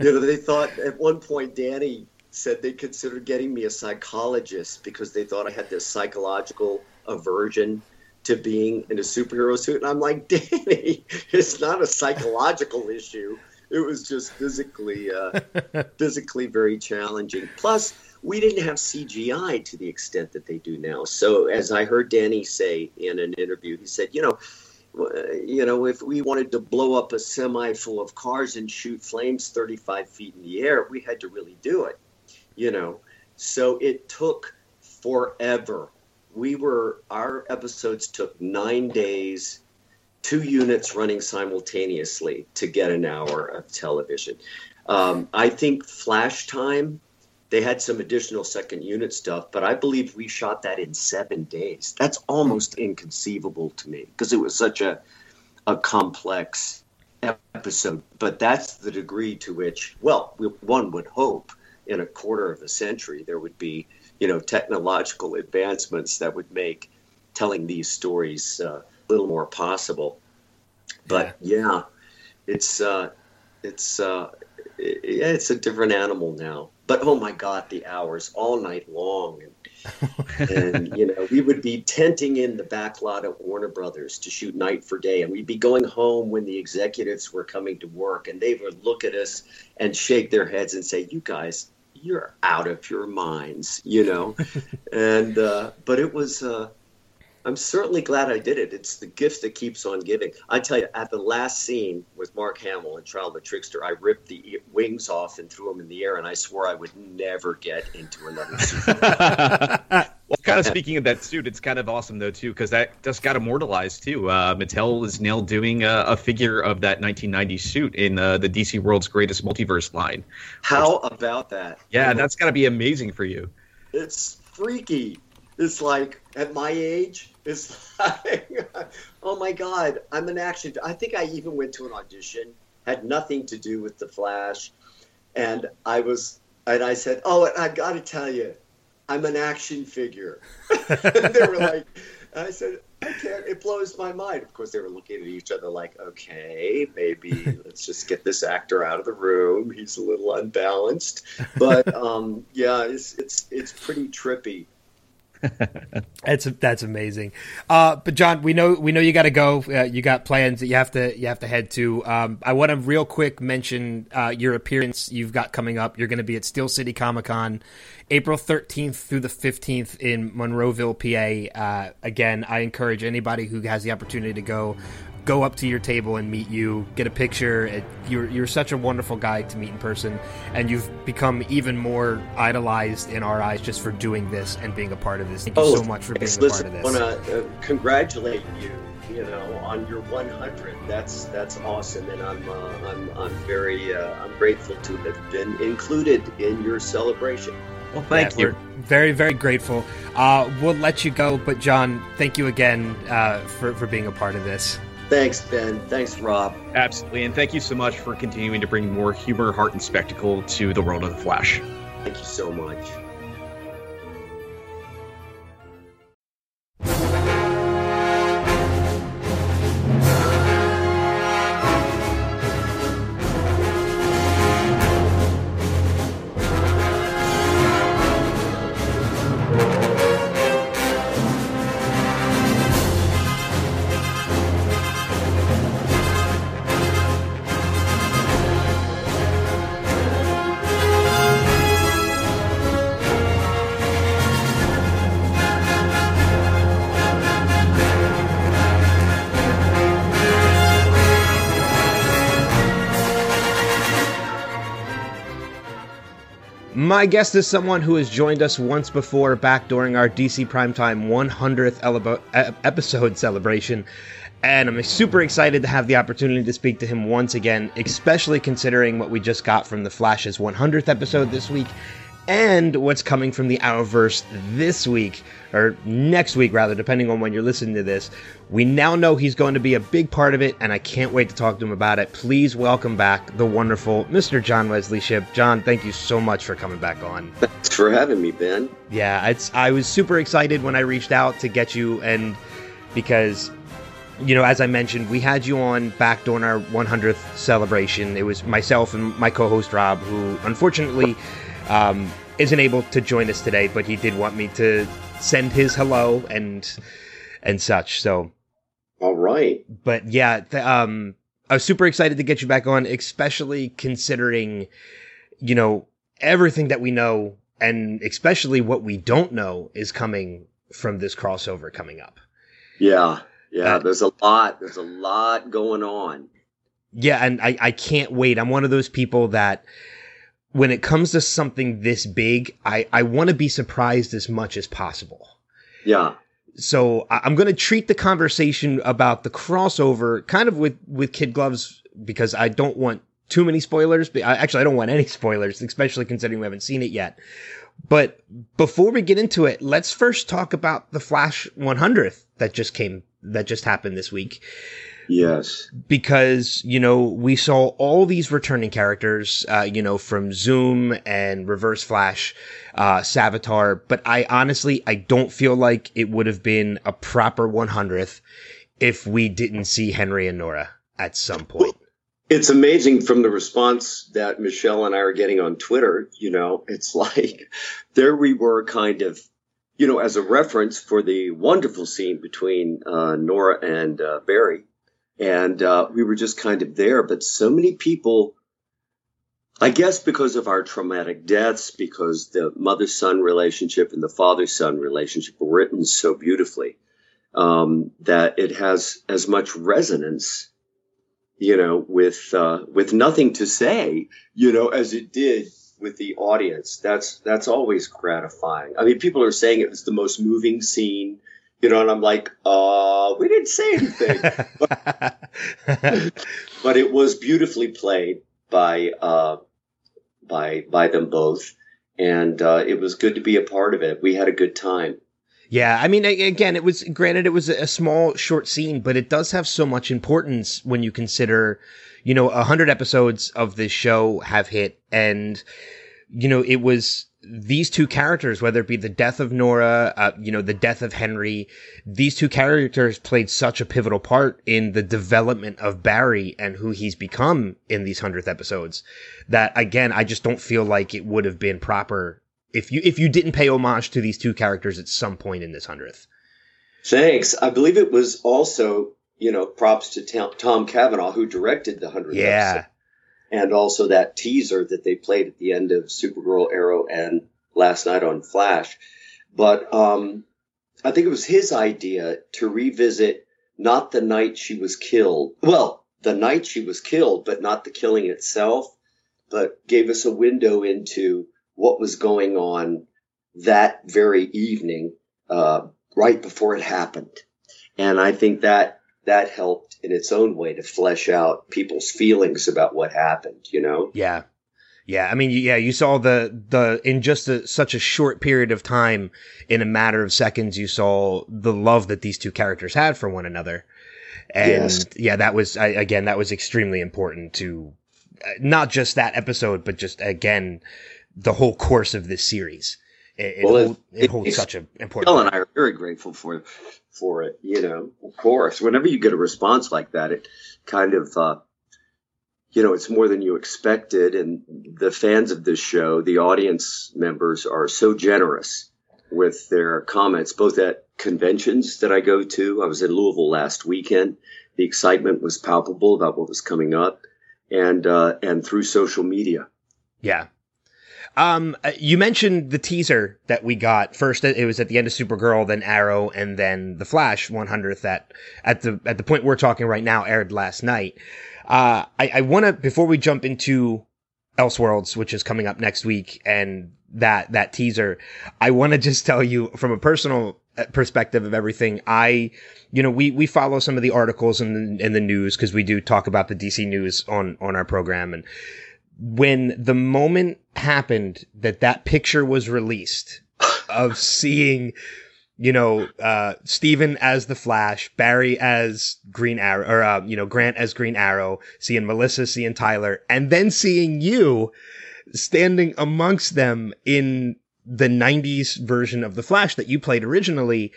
you know, they thought at one point Danny said they considered getting me a psychologist because they thought I had this psychological aversion to being in a superhero suit. And I'm like, (laughs) Danny, it's not a psychological issue. It was just physically, uh, (laughs) physically very challenging. Plus, we didn't have CGI to the extent that they do now. So, as I heard Danny say in an interview, he said, you know, you know, if we wanted to blow up a semi full of cars and shoot flames 35 feet in the air, we had to really do it, you know. So it took forever. We were, our episodes took nine days, two units running simultaneously to get an hour of television. Um, I think Flashtime they had some additional second unit stuff, but I believe we shot that in seven days. That's almost inconceivable to me because it was such a a complex episode. But that's the degree to which, well, one would hope in a quarter of a century there would be, you know, technological advancements that would make telling these stories uh, a little more possible. But yeah, yeah it's uh, it's uh, it, it's a different animal now but oh my god the hours all night long. And, (laughs) and you know we would be tenting in the back lot at warner brothers to shoot night for day. And we'd be going home when the executives were coming to work and they would look at us and shake their heads and say you guys you're out of your minds you know? (laughs) And uh, but it was uh, I'm certainly glad I did it. It's the gift that keeps on giving. I tell you, at the last scene with Mark Hamill and Trial of the Trickster, I ripped the wings off and threw them in the air, and I swore I would never get into another (laughs) suit. well, kind of speaking of that suit, it's kind of awesome though too, because that just got immortalized too. Uh, Mattel is now doing a, a, figure of that 1990 suit in uh, the DC World's Greatest Multiverse line. How which, about that? Yeah, that's got to be amazing for you. It's freaky. It's like at my age, it's like, (laughs) oh my God, I'm an action. I think I even went to an audition, had nothing to do with the Flash. And I was, and I said, oh, I've got to tell you, I'm an action figure. (laughs) they were like, I said, I can't, it blows my mind. Of course, they were looking at each other like, okay, maybe (laughs) let's just get this actor out of the room. He's a little unbalanced. But um, yeah, it's, it's, it's pretty trippy that's that's amazing. Uh, but John, we know we know you got to go. Uh, you got plans that you have to you have to head to. Um, I want to real quick mention uh, your appearance you've got coming up. You're going to be at Steel City Comic Con, April 13th through the 15th in Monroeville, PA. Uh, again, I encourage anybody who has the opportunity to go go up to your table and meet you, get a picture. It, you're you're such a wonderful guy to meet in person, and you've become even more idolized in our eyes just for doing this and being a part of this. Thank you oh, so much for being a part of this. I want to uh, congratulate you. You know, on your 100. That's that's awesome, and I'm uh, I'm I'm very uh, I'm grateful to have been included in your celebration. Well, thank yeah, you. very, very grateful. Uh, we'll let you go, but John, thank you again uh, for, for being a part of this. Thanks, Ben. Thanks, Rob. Absolutely. And thank you so much for continuing to bring more humor, heart, and spectacle to the world of The Flash. Thank you so much. My guest is someone who has joined us once before back during our DC Primetime 100th ele- episode (laughs) celebration. And I'm super excited to have the opportunity to speak to him once again, especially considering what we just got from The Flash's 100th episode this week and what's coming from the Arrowverse this week, or next week rather, depending on when you're listening to this. We now know he's going to be a big part of it, and I can't wait to talk to him about it. Please welcome back the wonderful Mr. John Wesley Shipp. John, thank you so much for coming back on. Thanks for having me, Ben. Yeah, it's I was super excited when I reached out to get you, and because you know, as I mentioned, we had you on back during our 100th celebration. It was myself and my co-host Rob, who unfortunately um, isn't able to join us today, but he did want me to send his hello and and such. So, all right. But yeah, th- um, I was super excited to get you back on, especially considering, you know, everything that we know and especially what we don't know is coming from this crossover coming up. Yeah. Yeah. Uh, there's a lot. There's a lot going on. Yeah. And I, I can't wait. I'm one of those people that, when it comes to something this big, I, I want to be surprised as much as possible. Yeah. So I'm going to treat the conversation about the crossover kind of with, with kid gloves because I don't want too many spoilers. But actually, I don't want any (laughs) spoilers, especially considering we haven't seen it yet. But before we get into it, let's first talk about the Flash 100th that just came, that just happened this week. Yes. Because, you know, we saw all these returning characters, uh, you know, from Zoom and Reverse Flash, uh, Savitar, but I honestly, I don't feel like it would have been a proper 100th if we didn't see Henry and Nora at some point. It's amazing from the response that Michelle and I are getting on Twitter. You know, it's (laughs) like there we were kind of you know, as a reference for the wonderful scene between uh, Nora and uh, Barry, and uh, we were just kind of there. But so many people, I guess, because of our traumatic deaths, because the mother son relationship and the father son relationship were written so beautifully, um, that it has as much resonance, you know, with uh, with nothing to say, you know, as it did with the audience. That's that's always gratifying. I mean, people are saying it was the most moving scene you know, and I'm like, uh, we didn't say anything. but, (laughs) but, it was beautifully played by, uh, by, by them both. And, uh, it was good to be a part of it. We had a good time. Yeah, I mean, again, it was granted it was a small, short scene, but it does have so much importance when you consider, you know, a hundred episodes of this show have hit, and you know, it was these two characters, whether it be the death of Nora, uh, you know, the death of Henry, these two characters played such a pivotal part in the development of Barry and who he's become in these hundredth episodes that again, I just don't feel like it would have been proper if you, if you didn't pay homage to these two characters at some point in this hundredth. Thanks. I believe it was also, you know, props to Tom Cavanagh who directed the hundredth yeah. episode and also that teaser that they played at the end of Supergirl, Arrow, and last night on Flash. But um, I think it was his idea to revisit not the night she was killed. Well, the night she was killed, but not the killing itself, but gave us a window into what was going on that very evening, uh, right before it happened. And I think that that helped in its own way to flesh out people's feelings about what happened, you know? Yeah. Yeah, I mean, yeah, you saw the the in just a, such a short period of time, in a matter of seconds, you saw the love that these two characters had for one another, and yes. yeah, that was I, again that was extremely important to uh, not just that episode, but just again the whole course of this series. It, well, it, it, it holds such an important. Bill and I are very grateful for for it. You know, of course, whenever you get a response like that, it kind of, uh, you know, it's more than you expected. And the fans of this show, the audience members, are so generous with their comments, both at conventions that I go to. I was in Louisville last weekend. The excitement was palpable about what was coming up, and uh, and through social media. Yeah, um, uh, you mentioned the teaser that we got first. It was at the end of Supergirl, then Arrow, and then the Flash 100th. That at the at the point we're talking right now aired last night. Uh, I, I want to before we jump into Elseworlds, which is coming up next week, and that that teaser, I want to just tell you from a personal uh, perspective of everything. I, you know, we we follow some of the articles in the, in the news because we do talk about the DC news on on our program, and when the moment happened that that picture was released of seeing you know, uh, Stephen as the Flash, Barry as Green Arrow, or, uh, you know, Grant as Green Arrow, seeing Melissa, seeing Tyler, and then seeing you standing amongst them in the 90s version of the Flash that you played originally.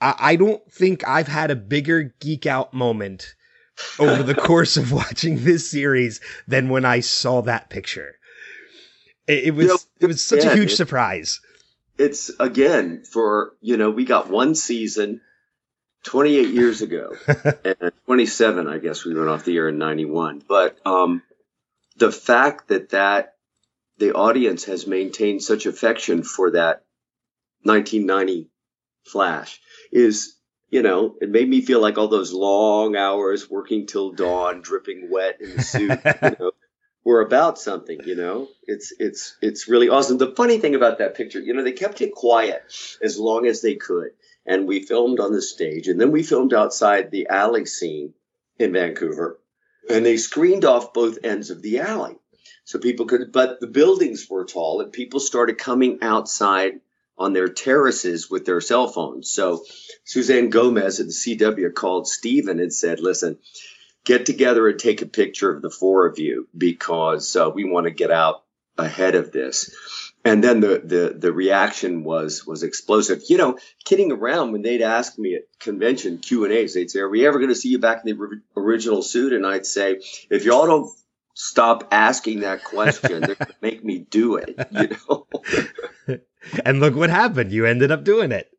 I, I don't think I've had a bigger geek out moment over the course of watching this series than when I saw that picture. It, it was, you know, it was such yeah, a huge surprise it's again for you know we got one season 28 years (laughs) ago and 27 i guess we went off the air in 91 but um, the fact that that the audience has maintained such affection for that 1990 flash is you know it made me feel like all those long hours working till dawn dripping wet in the suit you (laughs) know were about something, you know. It's it's it's really awesome. The funny thing about that picture, you know, they kept it quiet as long as they could. And we filmed on the stage and then we filmed outside the alley scene in Vancouver. And they screened off both ends of the alley. So people could but the buildings were tall and people started coming outside on their terraces with their cell phones. So Suzanne Gomez at the CW called Stephen and said, listen, get together and take a picture of the four of you because uh, we want to get out ahead of this. And then the, the, the reaction was, was explosive. You know, kidding around when they'd ask me at convention Q and A's, they'd say, are we ever going to see you back in the original suit? And I'd say, if y'all don't stop asking that question, they're to (laughs) make me do it, you know? (laughs) and look what happened. You ended up doing it.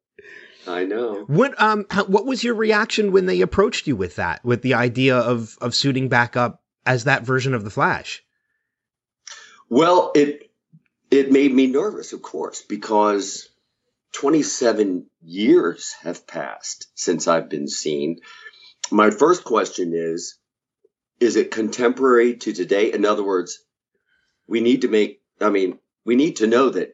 I know. What um how, what was your reaction when they approached you with that, with the idea of of suiting back up as that version of the Flash? Well, it it made me nervous, of course, because 27 years have passed since I've been seen. My first question is is it contemporary to today? In other words, we need to make I mean, we need to know that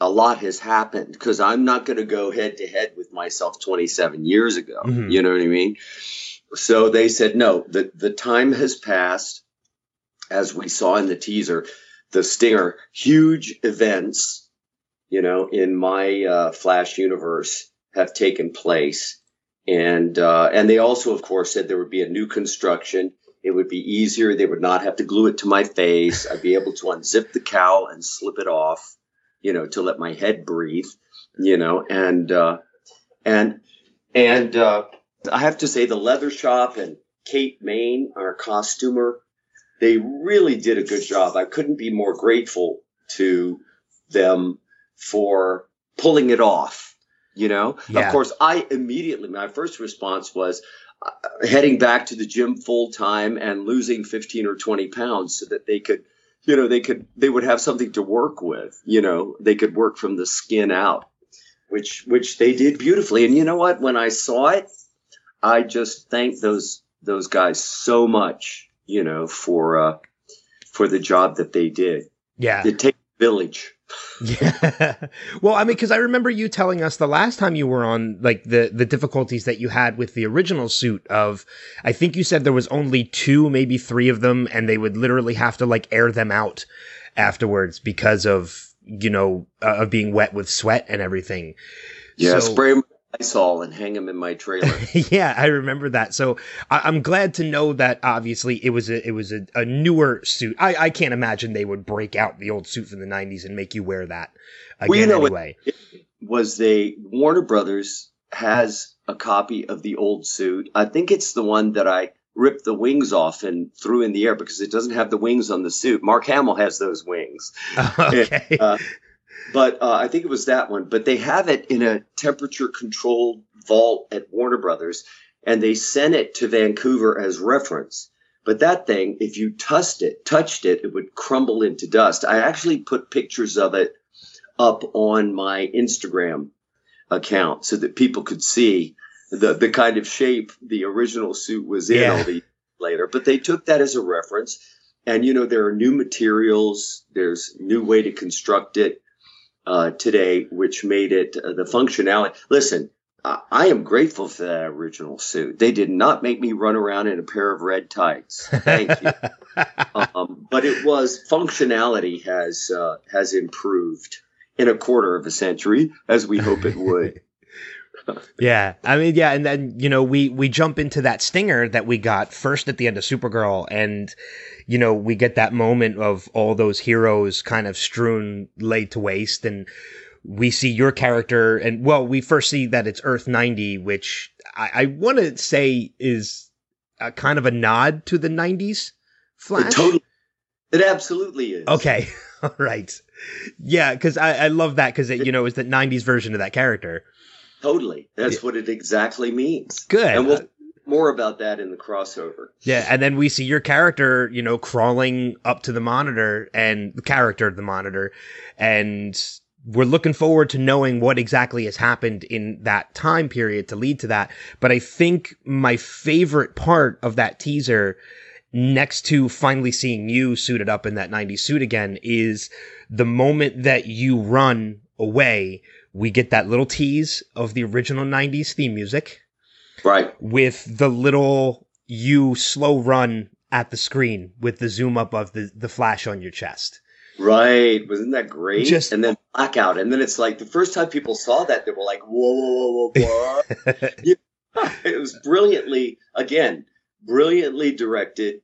a lot has happened because I'm not going to go head to head with myself 27 years ago. Mm-hmm. You know what I mean? So they said, no, the, the time has passed. As we saw in the teaser, the stinger, huge events, you know, in my uh, Flash universe have taken place. And, uh, and they also, of course, said there would be a new construction. It would be easier. They would not have to glue it to my face. I'd be able to unzip the cowl and slip it off you know, to let my head breathe, you know, and, uh, and, and, uh, I have to say the leather shop and Kate Main, our costumer, they really did a good job. I couldn't be more grateful to them for pulling it off. You know, yeah. of course, I immediately, my first response was heading back to the gym full time and losing 15 or 20 pounds so that they could you know they could they would have something to work with you know they could work from the skin out which which they did beautifully. And you know what? When i saw it i just thanked those those guys so much you know for uh for the job that they did. Yeah. It takes village yeah. (laughs) Well, I mean, because I remember you telling us the last time you were on, like the the difficulties that you had with the original suit. Of, I think you said there was only two, maybe three of them, and they would literally have to like air them out afterwards because of you know uh, of being wet with sweat and everything. Yeah, so, spray Lysol and hang them in my trailer. (laughs) yeah, I remember that. So I- am glad to know that obviously it was a it was a, a newer suit. I-, I can't imagine they would break out the old suit from the '90s and make you wear that again. Well, you know, anyway, it, was they Warner Brothers has a copy of the old suit. I think it's the one that I ripped the wings off and threw in the air because it doesn't have the wings on the suit. Mark Hamill has those wings. (laughs) Okay. And, (laughs) uh, but uh, I think it was that one. But they have it in a temperature controlled vault at Warner Brothers, and they sent it to Vancouver as reference. But that thing, if you touched it, touched it, it would crumble into dust. I actually put pictures of it up on my Instagram account so that people could see the the kind of shape the original suit was in yeah. all the later. But they took that as a reference and you know there are new materials. There's new way to construct it uh, today, which made it uh, the functionality. Listen, I, I am grateful for that original suit. They did not make me run around in a pair of red tights. Thank you. (laughs) um, but it was functionality has uh, has improved in a quarter of a century, as we hope it would. (laughs) (laughs) yeah, I mean, yeah, and then you know we we jump into that stinger that we got first at the end of Supergirl, and you know we get that moment of all those heroes kind of strewn laid to waste, and we see your character, and well, we first see that it's Earth ninety, which I, I want to say is a kind of a nod to the '90s Flash. It totally, it absolutely is. Okay, (laughs) all right, yeah, because I, I love that because it you know is the '90s version of that character. Totally. That's yeah. what it exactly means. Good. And we'll more about that in the crossover. Yeah, and then we see your character, you know, crawling up to the monitor and the character of the monitor and we're looking forward to knowing what exactly has happened in that time period to lead to that. But I think my favorite part of that teaser next to finally seeing you suited up in that 90s suit again is the moment that you run away we get that little tease of the original 90s theme music. Right. With the little you slow run at the screen with the zoom up of the, the flash on your chest. Right. Wasn't that great? Just, and then blackout. And then it's like the first time people saw that, they were like, whoa, whoa, whoa, whoa, whoa. (laughs) yeah. (laughs) It was brilliantly, again, brilliantly directed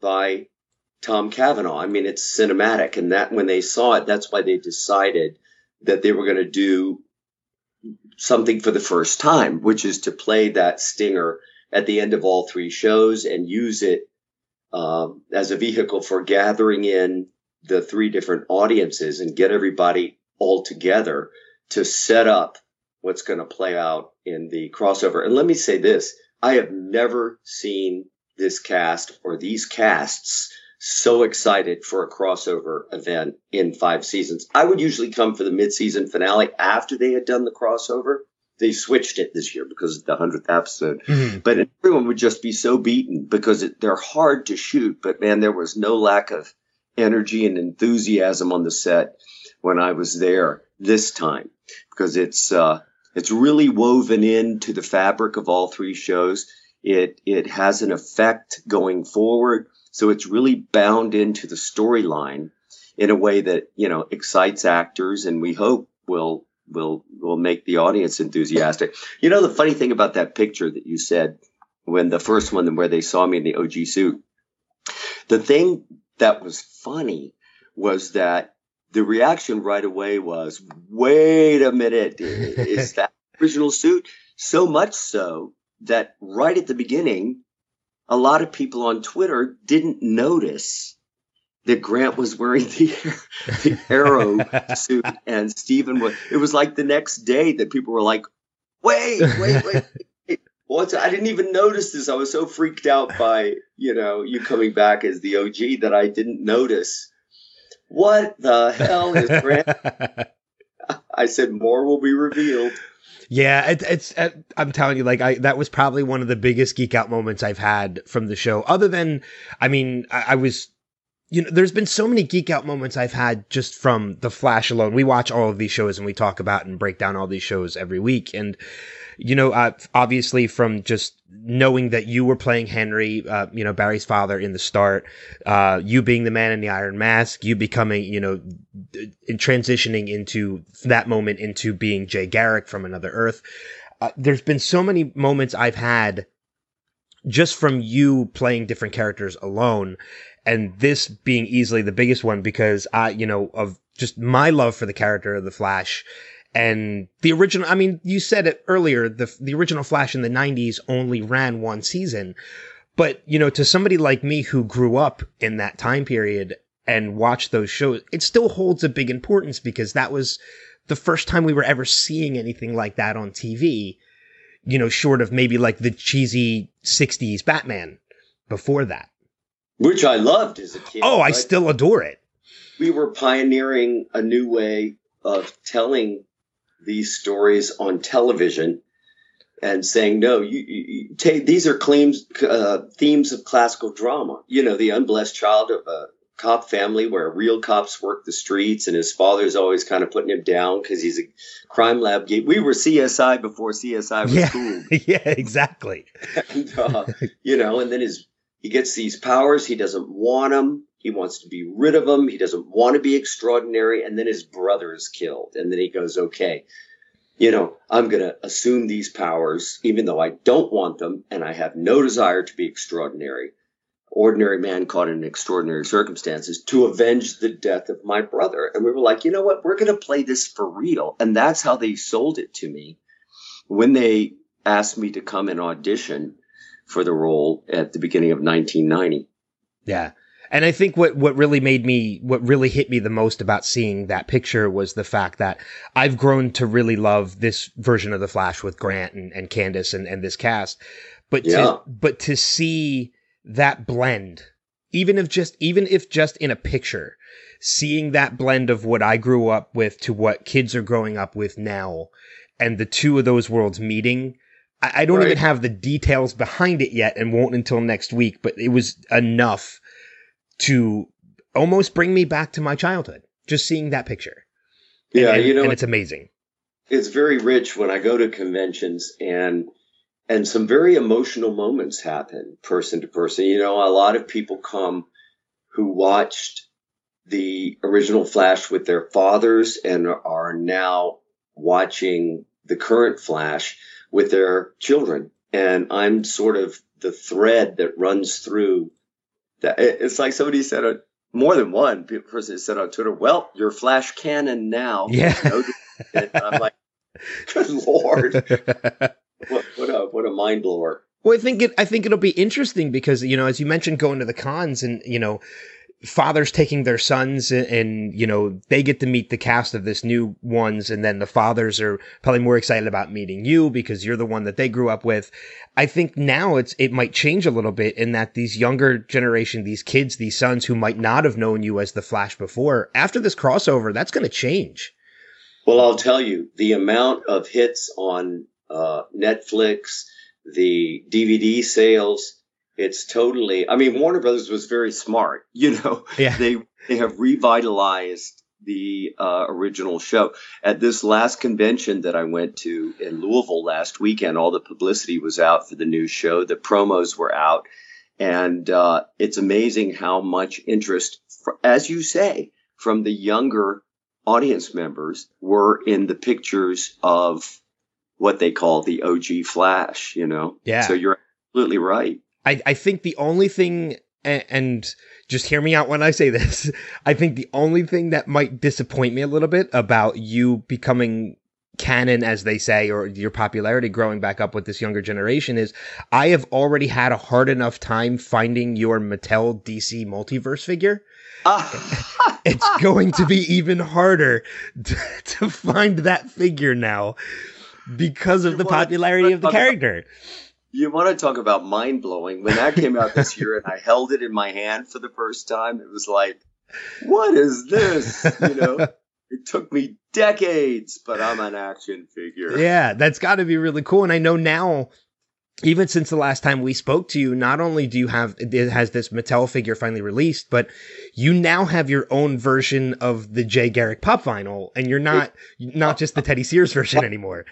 by Tom Cavanagh. I mean, it's cinematic. And that when they saw it, that's why they decided that they were going to do something for the first time, which is to play that stinger at the end of all three shows and use it um, as a vehicle for gathering in the three different audiences and get everybody all together to set up what's going to play out in the crossover. And let me say this I have never seen this cast or these casts so excited for a crossover event in five seasons. I would usually come for the mid-season finale after they had done the crossover. They switched it this year because of the hundredth episode, mm-hmm. but everyone would just be so beaten because it, they're hard to shoot. But man, there was no lack of energy and enthusiasm on the set when I was there this time because it's uh, it's really woven into the fabric of all three shows. It it has an effect going forward so it's really bound into the storyline in a way that, you know, excites actors and we hope will will will make the audience enthusiastic. You know the funny thing about that picture that you said when the first one where they saw me in the OG suit. The thing that was funny was that the reaction right away was, wait a minute, (laughs) is that original suit? So much so that right at the beginning, a lot of people on Twitter didn't notice that Grant was wearing the, (laughs) the arrow suit and Stephen was. It was like the next day that people were like, wait, wait, wait. wait. What's, I didn't even notice this. I was so freaked out by, you know, you coming back as the OG that I didn't notice. What the hell is Grant? (laughs) I said more will be revealed. Yeah, it, it's. It, I'm telling you, like, I that was probably one of the biggest geek out moments I've had from the show. Other than, I mean, I, I was you know, there's been so many geek out moments I've had just from The Flash alone. We watch all of these shows and we talk about and break down all these shows every week. And, you know, uh, obviously from just knowing that you were playing Henry, uh, you know, Barry's father in the start, uh, you being the man in the iron mask, you becoming, you know, in transitioning into that moment into being Jay Garrick from another Earth. Uh, there's been so many moments I've had just from you playing different characters alone and this being easily the biggest one because I, you know, of just my love for the character of the Flash and the original. I mean, you said it earlier. The the original Flash in the '90s only ran one season, but you know, to somebody like me who grew up in that time period and watched those shows, it still holds a big importance because that was the first time we were ever seeing anything like that on TV. You know, short of maybe like the cheesy '60s Batman before that which I loved as a kid. Oh, I still adore it. We were pioneering a new way of telling these stories on television. and saying, no, you, you, take, these are claims, uh, themes of classical drama. You know, the unblessed child of a cop family where real cops work the streets and his father's always kind of putting him down because he's a crime lab geek. We were CSI before CSI was yeah. cool. (laughs) yeah, exactly. and, uh, you know, and then his, he gets these powers. He doesn't want them. He wants to be rid of them. He doesn't want to be extraordinary. And then his brother is killed. And then he goes, okay, you know, I'm going to assume these powers, even though I don't want them and I have no desire to be extraordinary, ordinary man caught in extraordinary circumstances, to avenge the death of my brother. And we were like, you know what? We're going to play this for real. And that's how they sold it to me when they asked me to come and audition for the role at the beginning of 1990. Yeah. And I think what, what really made me, what really hit me the most about seeing that picture was the fact that I've grown to really love this version of the Flash with Grant and, and Candice and, and this cast. But Yeah. to, but to see that blend, even if just, even if just in a picture, seeing that blend of what I grew up with to what kids are growing up with now and the two of those worlds meeting, I, I don't Right. even have the details behind it yet and won't until next week, but it was enough to almost bring me back to my childhood. Just seeing that picture. Yeah, and, you know, and it's amazing. it's very rich when I go to conventions and and some very emotional moments happen person to person. You know, a lot of people come who watched the original Flash with their fathers and are now watching the current Flash with their children. And I'm sort of the thread that runs through that. It's like somebody said, uh, more than one person said on Twitter, well, you're Flash canon now. Yeah. (laughs) And I'm like, good lord, (laughs) what, what a what a mind blower. Well, I think it. I think it'll be interesting because you know, as you mentioned, going to the cons and you know, fathers taking their sons and, and you know they get to meet the cast of this new ones, and then the fathers are probably more excited about meeting you because you're the one that they grew up with. I think now it's it might change a little bit in that these younger generation, these kids, these sons who might not have known you as the Flash before, after this crossover, that's going to change. Well, I'll tell you the amount of hits on uh, Netflix, the DVD sales. It's totally. I mean, Warner Brothers was very smart. (laughs) You know, Yeah. they they have revitalized the uh, original show. At this last convention that I went to in Louisville last weekend, all the publicity was out for the new show. The promos were out, and uh, it's amazing how much interest, fr- as you say, from the younger audience members were in the pictures of what they call the OG Flash. You know, Yeah. So you're absolutely right. I, I think the only thing, and, and just hear me out when I say this, (laughs) I think the only thing that might disappoint me a little bit about you becoming canon, as they say, or your popularity growing back up with this younger generation is I have already had a hard enough time finding your Mattel DC multiverse figure. It's (laughs) going to be even harder to, (laughs) to find that figure now because of the popularity of the character. You want to talk about mind blowing? When that came out this year and I held it in my hand for the first time, it was like, what is this? You know, it took me decades, but I'm an action figure. Yeah, that's got to be really cool. And I know now, even since the last time we spoke to you, not only do you have it has this Mattel figure finally released, but you now have your own version of the Jay Garrick pop vinyl, and you're not not just the Teddy Sears version anymore.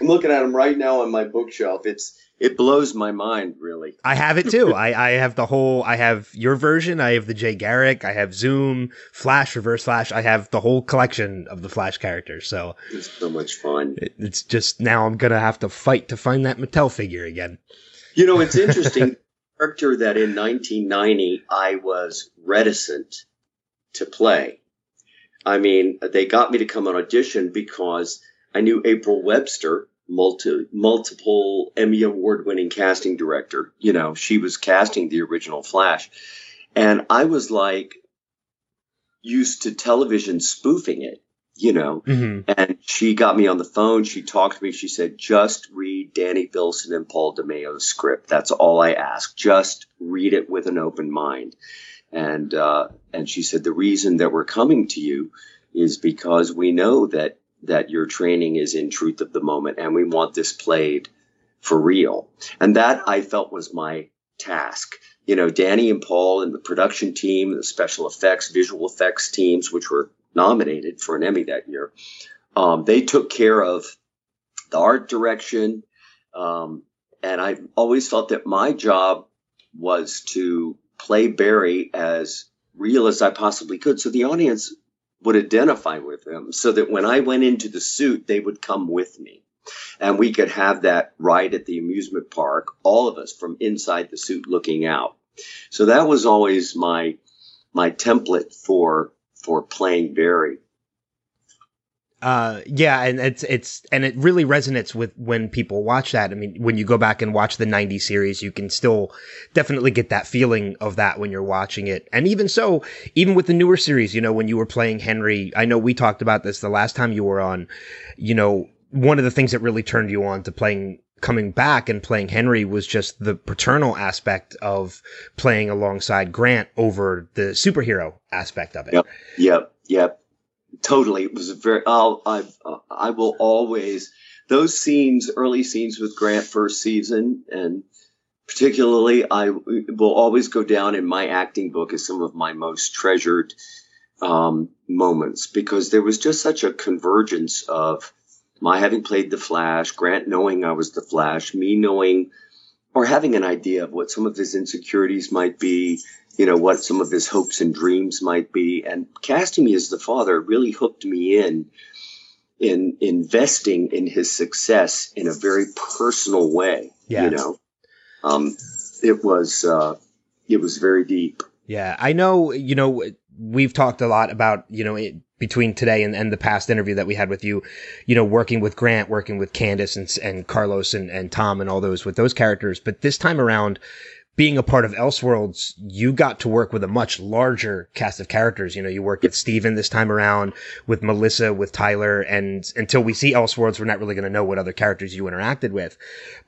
I'm looking at them right now on my bookshelf. It's it blows my mind, really. I have it too. I, I have the whole. I have your version. I have the Jay Garrick. I have Zoom, Flash, Reverse Flash. I have the whole collection of the Flash characters. So It's so much fun. it, it's just now I'm gonna have to fight to find that Mattel figure again. You know, it's interesting. (laughs) character that in 1990 I was reticent to play. I mean, they got me to come on audition because I knew April Webster, multi, multiple Emmy award winning casting director. You know, she was casting the original Flash. And I was like used to television spoofing it, you know. hmm And she got me on the phone. She talked to me. She said, just read Danny Bilson and Paul DeMeo's script. That's all I ask. Just read it with an open mind. And, uh, and she said, the reason that we're coming to you is because we know that, that your training is in truth of the moment and we want this played for real. And that I felt was my task. You know, Danny and Paul and the production team, the special effects, visual effects teams, which were nominated for an Emmy that year, um, they took care of the art direction. Um, and I always felt that my job was to play Barry as real as I possibly could. So the audience would identify with him so that when I went into the suit, they would come with me. And we could have that ride at the amusement park, all of us from inside the suit looking out. So that was always my my template for for playing Barry uh yeah and it's it's and it really resonates with when people watch that. I mean when you go back and watch the 90 series you can still definitely get that feeling of that when you're watching it. And even so even with the newer series you know when you were playing henry i know we talked about this the last time you were on you know one of the things that really turned you on to playing coming back and playing henry was just the paternal aspect of playing alongside grant over the superhero aspect of it. Yep. Yep. Yep totally. It was very I'll, I uh, I will always those scenes early scenes with Grant first season and particularly I will always go down in my acting book as some of my most treasured um, moments because there was just such a convergence of my having played the Flash, Grant knowing I was the Flash, me knowing or having an idea of what some of his insecurities might be, you know, what some of his hopes and dreams might be. And casting me as the father really hooked me in in investing in his success in a very personal way. Yeah. You know, um, it was uh, it was very deep. Yeah, I know. You know, we've talked a lot about you know it, between today and, and the past interview that we had with you, you know, working with Grant, working with Candice and, and Carlos and, and Tom and all those with those characters. But this time around, being a part of Elseworlds, you got to work with a much larger cast of characters. You know, you worked with Steven this time around, with Melissa, with Tyler, and until we see Elseworlds, we're not really going to know what other characters you interacted with.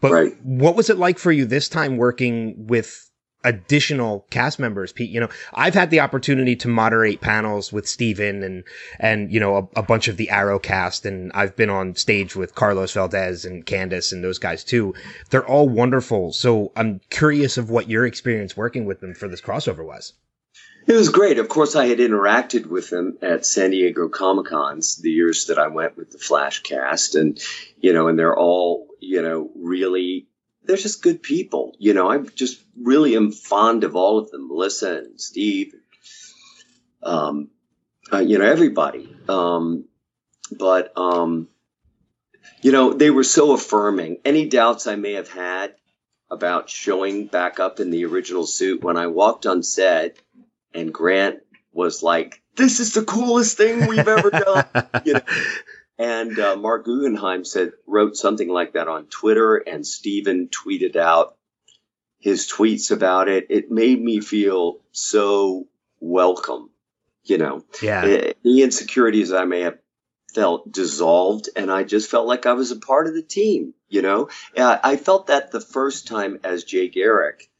But right. what was it like for you this time working with additional cast members. Pete, you know, I've had the opportunity to moderate panels with Steven and, and, you know, a, a, bunch of the Arrow cast. And I've been on stage with Carlos Valdes and Candice and those guys too. They're all wonderful. So I'm curious of what your experience working with them for this crossover was. It was great. Of course, I had interacted with them at San Diego Comic Cons the years that I went with the Flash cast, and you know, and they're all you know really they're just good people. You know, I just really am fond of all of them, Melissa and Steve, um, uh, you know, everybody. Um, but, um, you know, they were so affirming. Any doubts I may have had about showing back up in the original suit when I walked on set and Grant was like, this is the coolest thing we've ever done. you know, (laughs) and uh, Marc Guggenheim said wrote something like that on Twitter, and Steven tweeted out his tweets about it. It made me feel so welcome. You know, yeah. Eh, the insecurities I may have felt dissolved, and I just felt like I was a part of the team. You know, I felt that the first time as Jay Garrick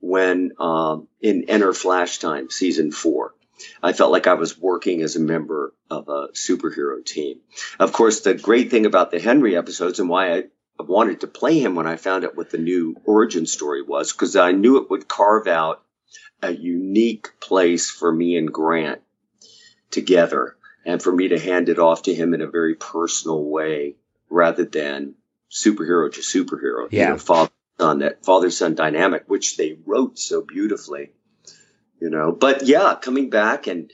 when um, in Enter Flashtime season four I felt like I was working as a member of a superhero team. Of course, the great thing about the Henry episodes and why I wanted to play him when I found out what the new origin story was, because I knew it would carve out a unique place for me and Grant together and for me to hand it off to him in a very personal way rather than superhero to superhero. Yeah. You know, father son, that father son dynamic, which they wrote so beautifully you know. But yeah, coming back and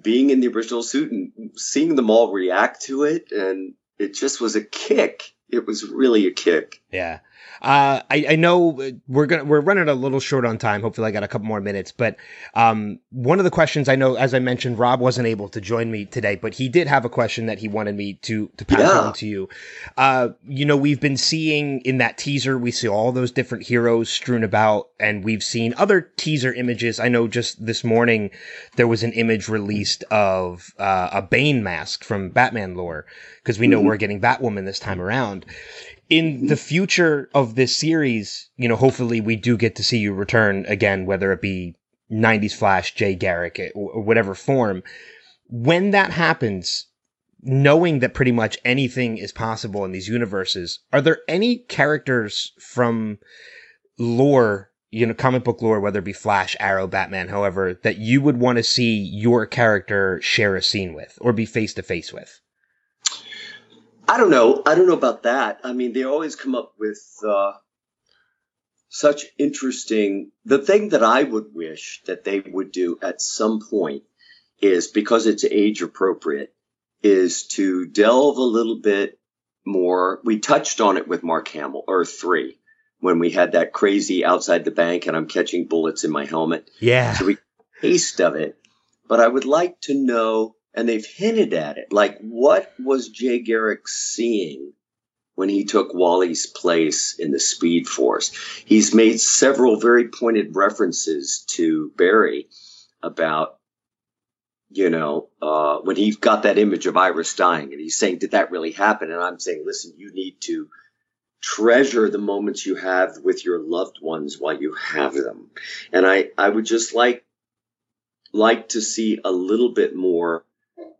being in the original suit and seeing them all react to it, and it just was a kick. It was really a kick. Yeah. Uh, I, I know we're gonna we're running a little short on time. Hopefully, I got a couple more minutes. But um, one of the questions I know, as I mentioned, Rob wasn't able to join me today, but he did have a question that he wanted me to to pass yeah. on to you. Uh, you know, we've been seeing in that teaser, we see all those different heroes strewn about, and we've seen other teaser images. I know just this morning there was an image released of uh, a Bane mask from Batman lore because we know mm-hmm. we're getting Batwoman this time around in the future of this series, you know, hopefully we do get to see you return again, whether it be 90s Flash, Jay Garrick, eh, or whatever form. When that happens, knowing that pretty much anything is possible in these universes, are there any characters from lore, you know, comic book lore, whether it be Flash, Arrow, Batman, however, that you would want to see your character share a scene with or be face to face with? I don't know. I don't know about that. I mean, they always come up with uh, such interesting. The thing that I would wish that they would do at some point is because it's age appropriate, is to delve a little bit more. We touched on it with Mark Hamill, or three, when we had that crazy outside the bank and I'm catching bullets in my helmet. Yeah. So we taste of it. But I would like to know and they've hinted at it. Like, what was Jay Garrick seeing when he took Wally's place in the Speed Force? He's made several very pointed references to Barry about, you know, uh, when he got that image of Iris dying, and he's saying, "Did that really happen?" And I'm saying, "Listen, you need to." treasure the moments you have with your loved ones while you have them and i i would just like like to see a little bit more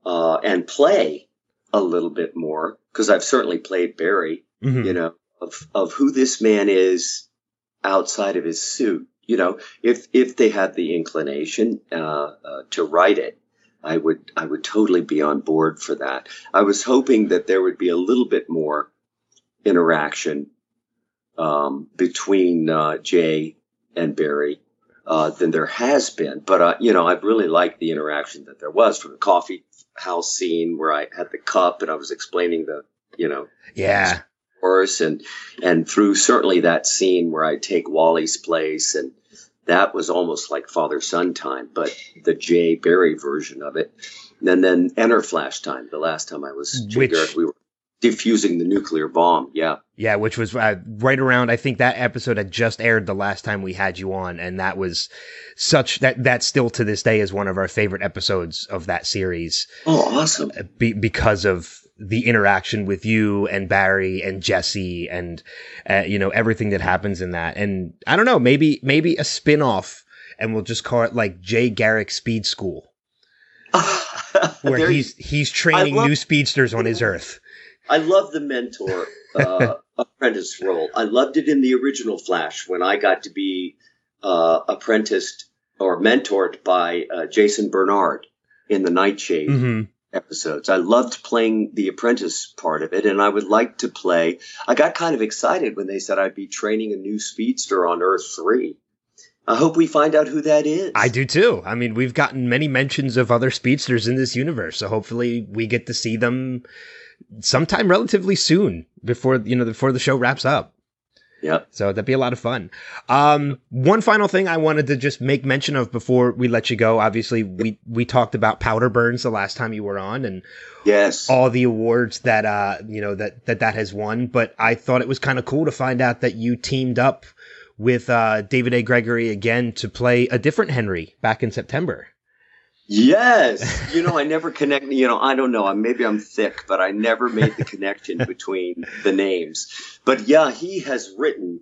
uh, and play a little bit more because I've certainly played Barry, mm-hmm. you know, of, of who this man is outside of his suit. You know, if if they had the inclination uh, uh, to write it, I would I would totally be on board for that. I was hoping that there would be a little bit more interaction um, between uh, Jay and Barry uh, than there has been. But uh, you know, I really liked the interaction that there was from the coffee house scene where I had the cup and I was explaining the, you know, yeah, course, and and through certainly that scene where I take Wally's place, and that was almost like father son time, but the Jay Barry version of it. And then Enter Flashtime, the last time I was Jay Which, Garrick, we were defusing the nuclear bomb. Yeah. Yeah, which was uh, right around. I think that episode had just aired the last time we had you on, and that was such that that still to this day is one of our favorite episodes of that series. Oh, awesome! Uh, be, because of the interaction with you and Barry and Jesse and uh, you know everything that happens in that. And I don't know, maybe maybe a spin off, and we'll just call it like Jay Garrick Speed School. (laughs) where he's he's training love- new speedsters on his Earth. I love the mentor uh, (laughs) apprentice role. I loved it in the original Flash when I got to be uh, apprenticed or mentored by uh, Jason Bernard in the Nightshade mm-hmm. episodes. I loved playing the apprentice part of it, and I would like to play. I got kind of excited when they said I'd be training a new speedster on Earth Three. I hope we find out who that is. I do too. I mean, we've gotten many mentions of other speedsters in this universe, so hopefully we get to see them sometime relatively soon before you know before the show wraps up. Yeah. So that'd be a lot of fun. Um, one final thing I wanted to just make mention of before we let you go. Obviously, we we talked about Powder Burns the last time you were on, and yes, all the awards that uh you know that that that has won. But I thought it was kind of cool to find out that you teamed up with uh, David A. Gregory again to play a different Henry back in September. Yes. (laughs) You know, I never connect, you know, I don't know. Maybe I'm thick, but I never made the connection (laughs) between the names. But yeah, he has written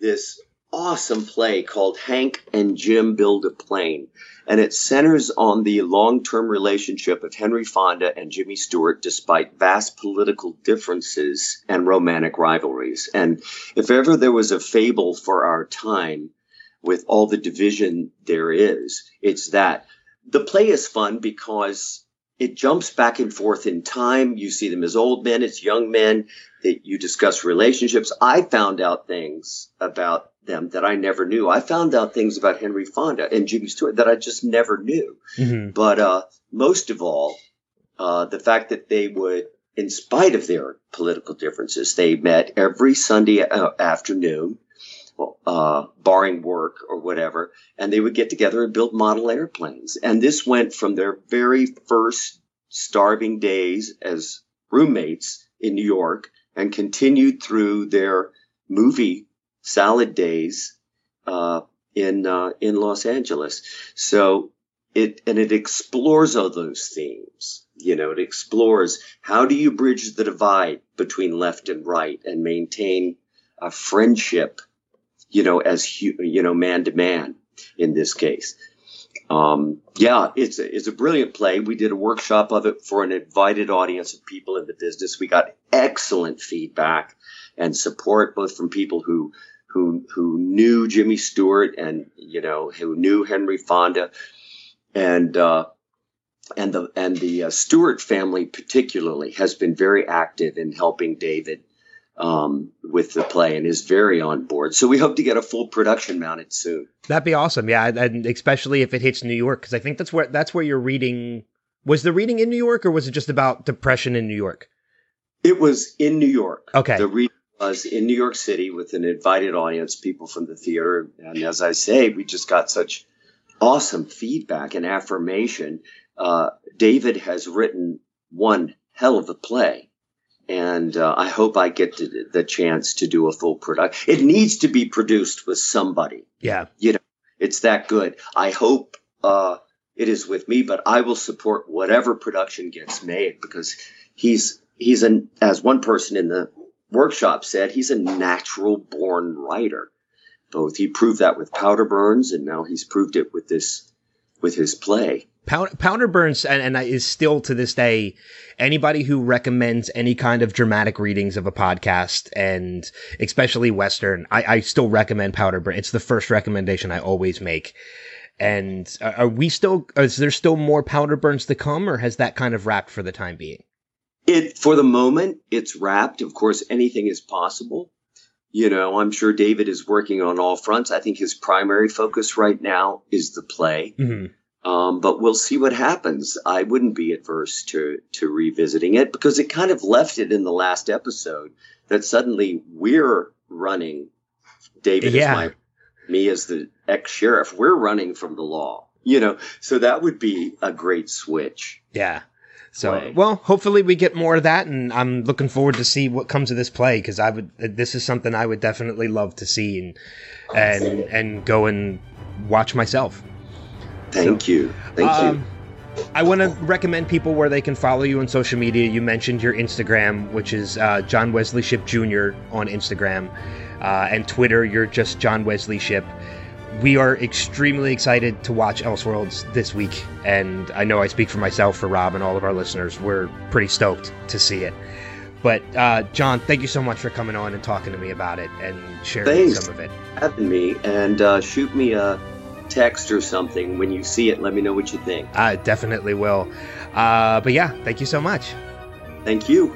this awesome play called Hank and Jim Build a Plane. And it centers on the long term relationship of Henry Fonda and Jimmy Stewart despite vast political differences and romantic rivalries. And if ever there was a fable for our time with all the division there is, it's that the play is fun because it jumps back and forth in time. You see them as old men, as young men. That you discuss relationships. I found out things about them that I never knew. I found out things about Henry Fonda and Jimmy Stewart that I just never knew. Mm-hmm. But uh, most of all, uh, the fact that they would, in spite of their political differences, they met every Sunday uh, afternoon uh, barring work or whatever, and they would get together and build model airplanes. And this went from their very first starving days as roommates in New York and continued through their movie salad days uh, in uh, in Los Angeles. So it and it explores all those themes. You know, it explores how do you bridge the divide between left and right and maintain a friendship you know, as you know, man to man in this case. um, yeah, it's a, it's a brilliant play. We did a workshop of it for an invited audience of people in the business. We got excellent feedback and support both from people who who who knew Jimmy Stewart and you know who knew Henry Fonda and uh, and the and the uh, Stewart family particularly has been very active in helping David um, with the play and is very on board. So we hope to get a full production mounted soon. That'd be awesome. Yeah, and especially if it hits New York, because I think that's where that's where you're reading. Was the reading in New York, or was it just about depression in New York? It was in New York. Okay. The reading was in New York City with an invited audience, people from the theater, and as I say, we just got such awesome feedback and affirmation. Uh, David has written one hell of a play and uh, I hope I get the chance to do a full production. It needs to be produced with somebody. Yeah, you know, it's that good. I hope uh, it is with me, but I will support whatever production gets made because he's he's an as one person in the workshop said, he's a natural born writer. Both he proved that with Powder Burns, and now he's proved it with this with his play. Powder Burns and, and is still to this day anybody who recommends any kind of dramatic readings of a podcast and especially Western, I, I still recommend Powder Burns. It's the first recommendation I always make. And are we still, is there still more Powder Burns to come or has that kind of wrapped for the time being? It, for the moment, it's wrapped. Of course, anything is possible. You know, I'm sure David is working on all fronts. I think his primary focus right now is the play. Mm-hmm. Um, but we'll see what happens. I wouldn't be adverse to to revisiting it because it kind of left it in the last episode that suddenly we're running. David yeah. is my me as the ex sheriff. We're running from the law, you know. So that would be a great switch. Yeah. So play. well, hopefully we get more of that, and I'm looking forward to see what comes of this play because I would. This is something I would definitely love to see and and and go and watch myself. Thank so, you. Thank um, you. I want to recommend people where they can follow you on social media. You mentioned your Instagram, which is uh, John Wesley Shipp Jr. on Instagram, uh, and Twitter. You're just John Wesley Shipp. We are extremely excited to watch Elseworlds this week, and I know I speak for myself, for Rob, and all of our listeners. We're pretty stoked to see it. But uh, John, thank you so much for coming on and talking to me about it and sharing Thanks some of it. Having me and uh, shoot me a text or something when you see it. Let me know what you think. I definitely will. Uh, but yeah, thank you so much. Thank you.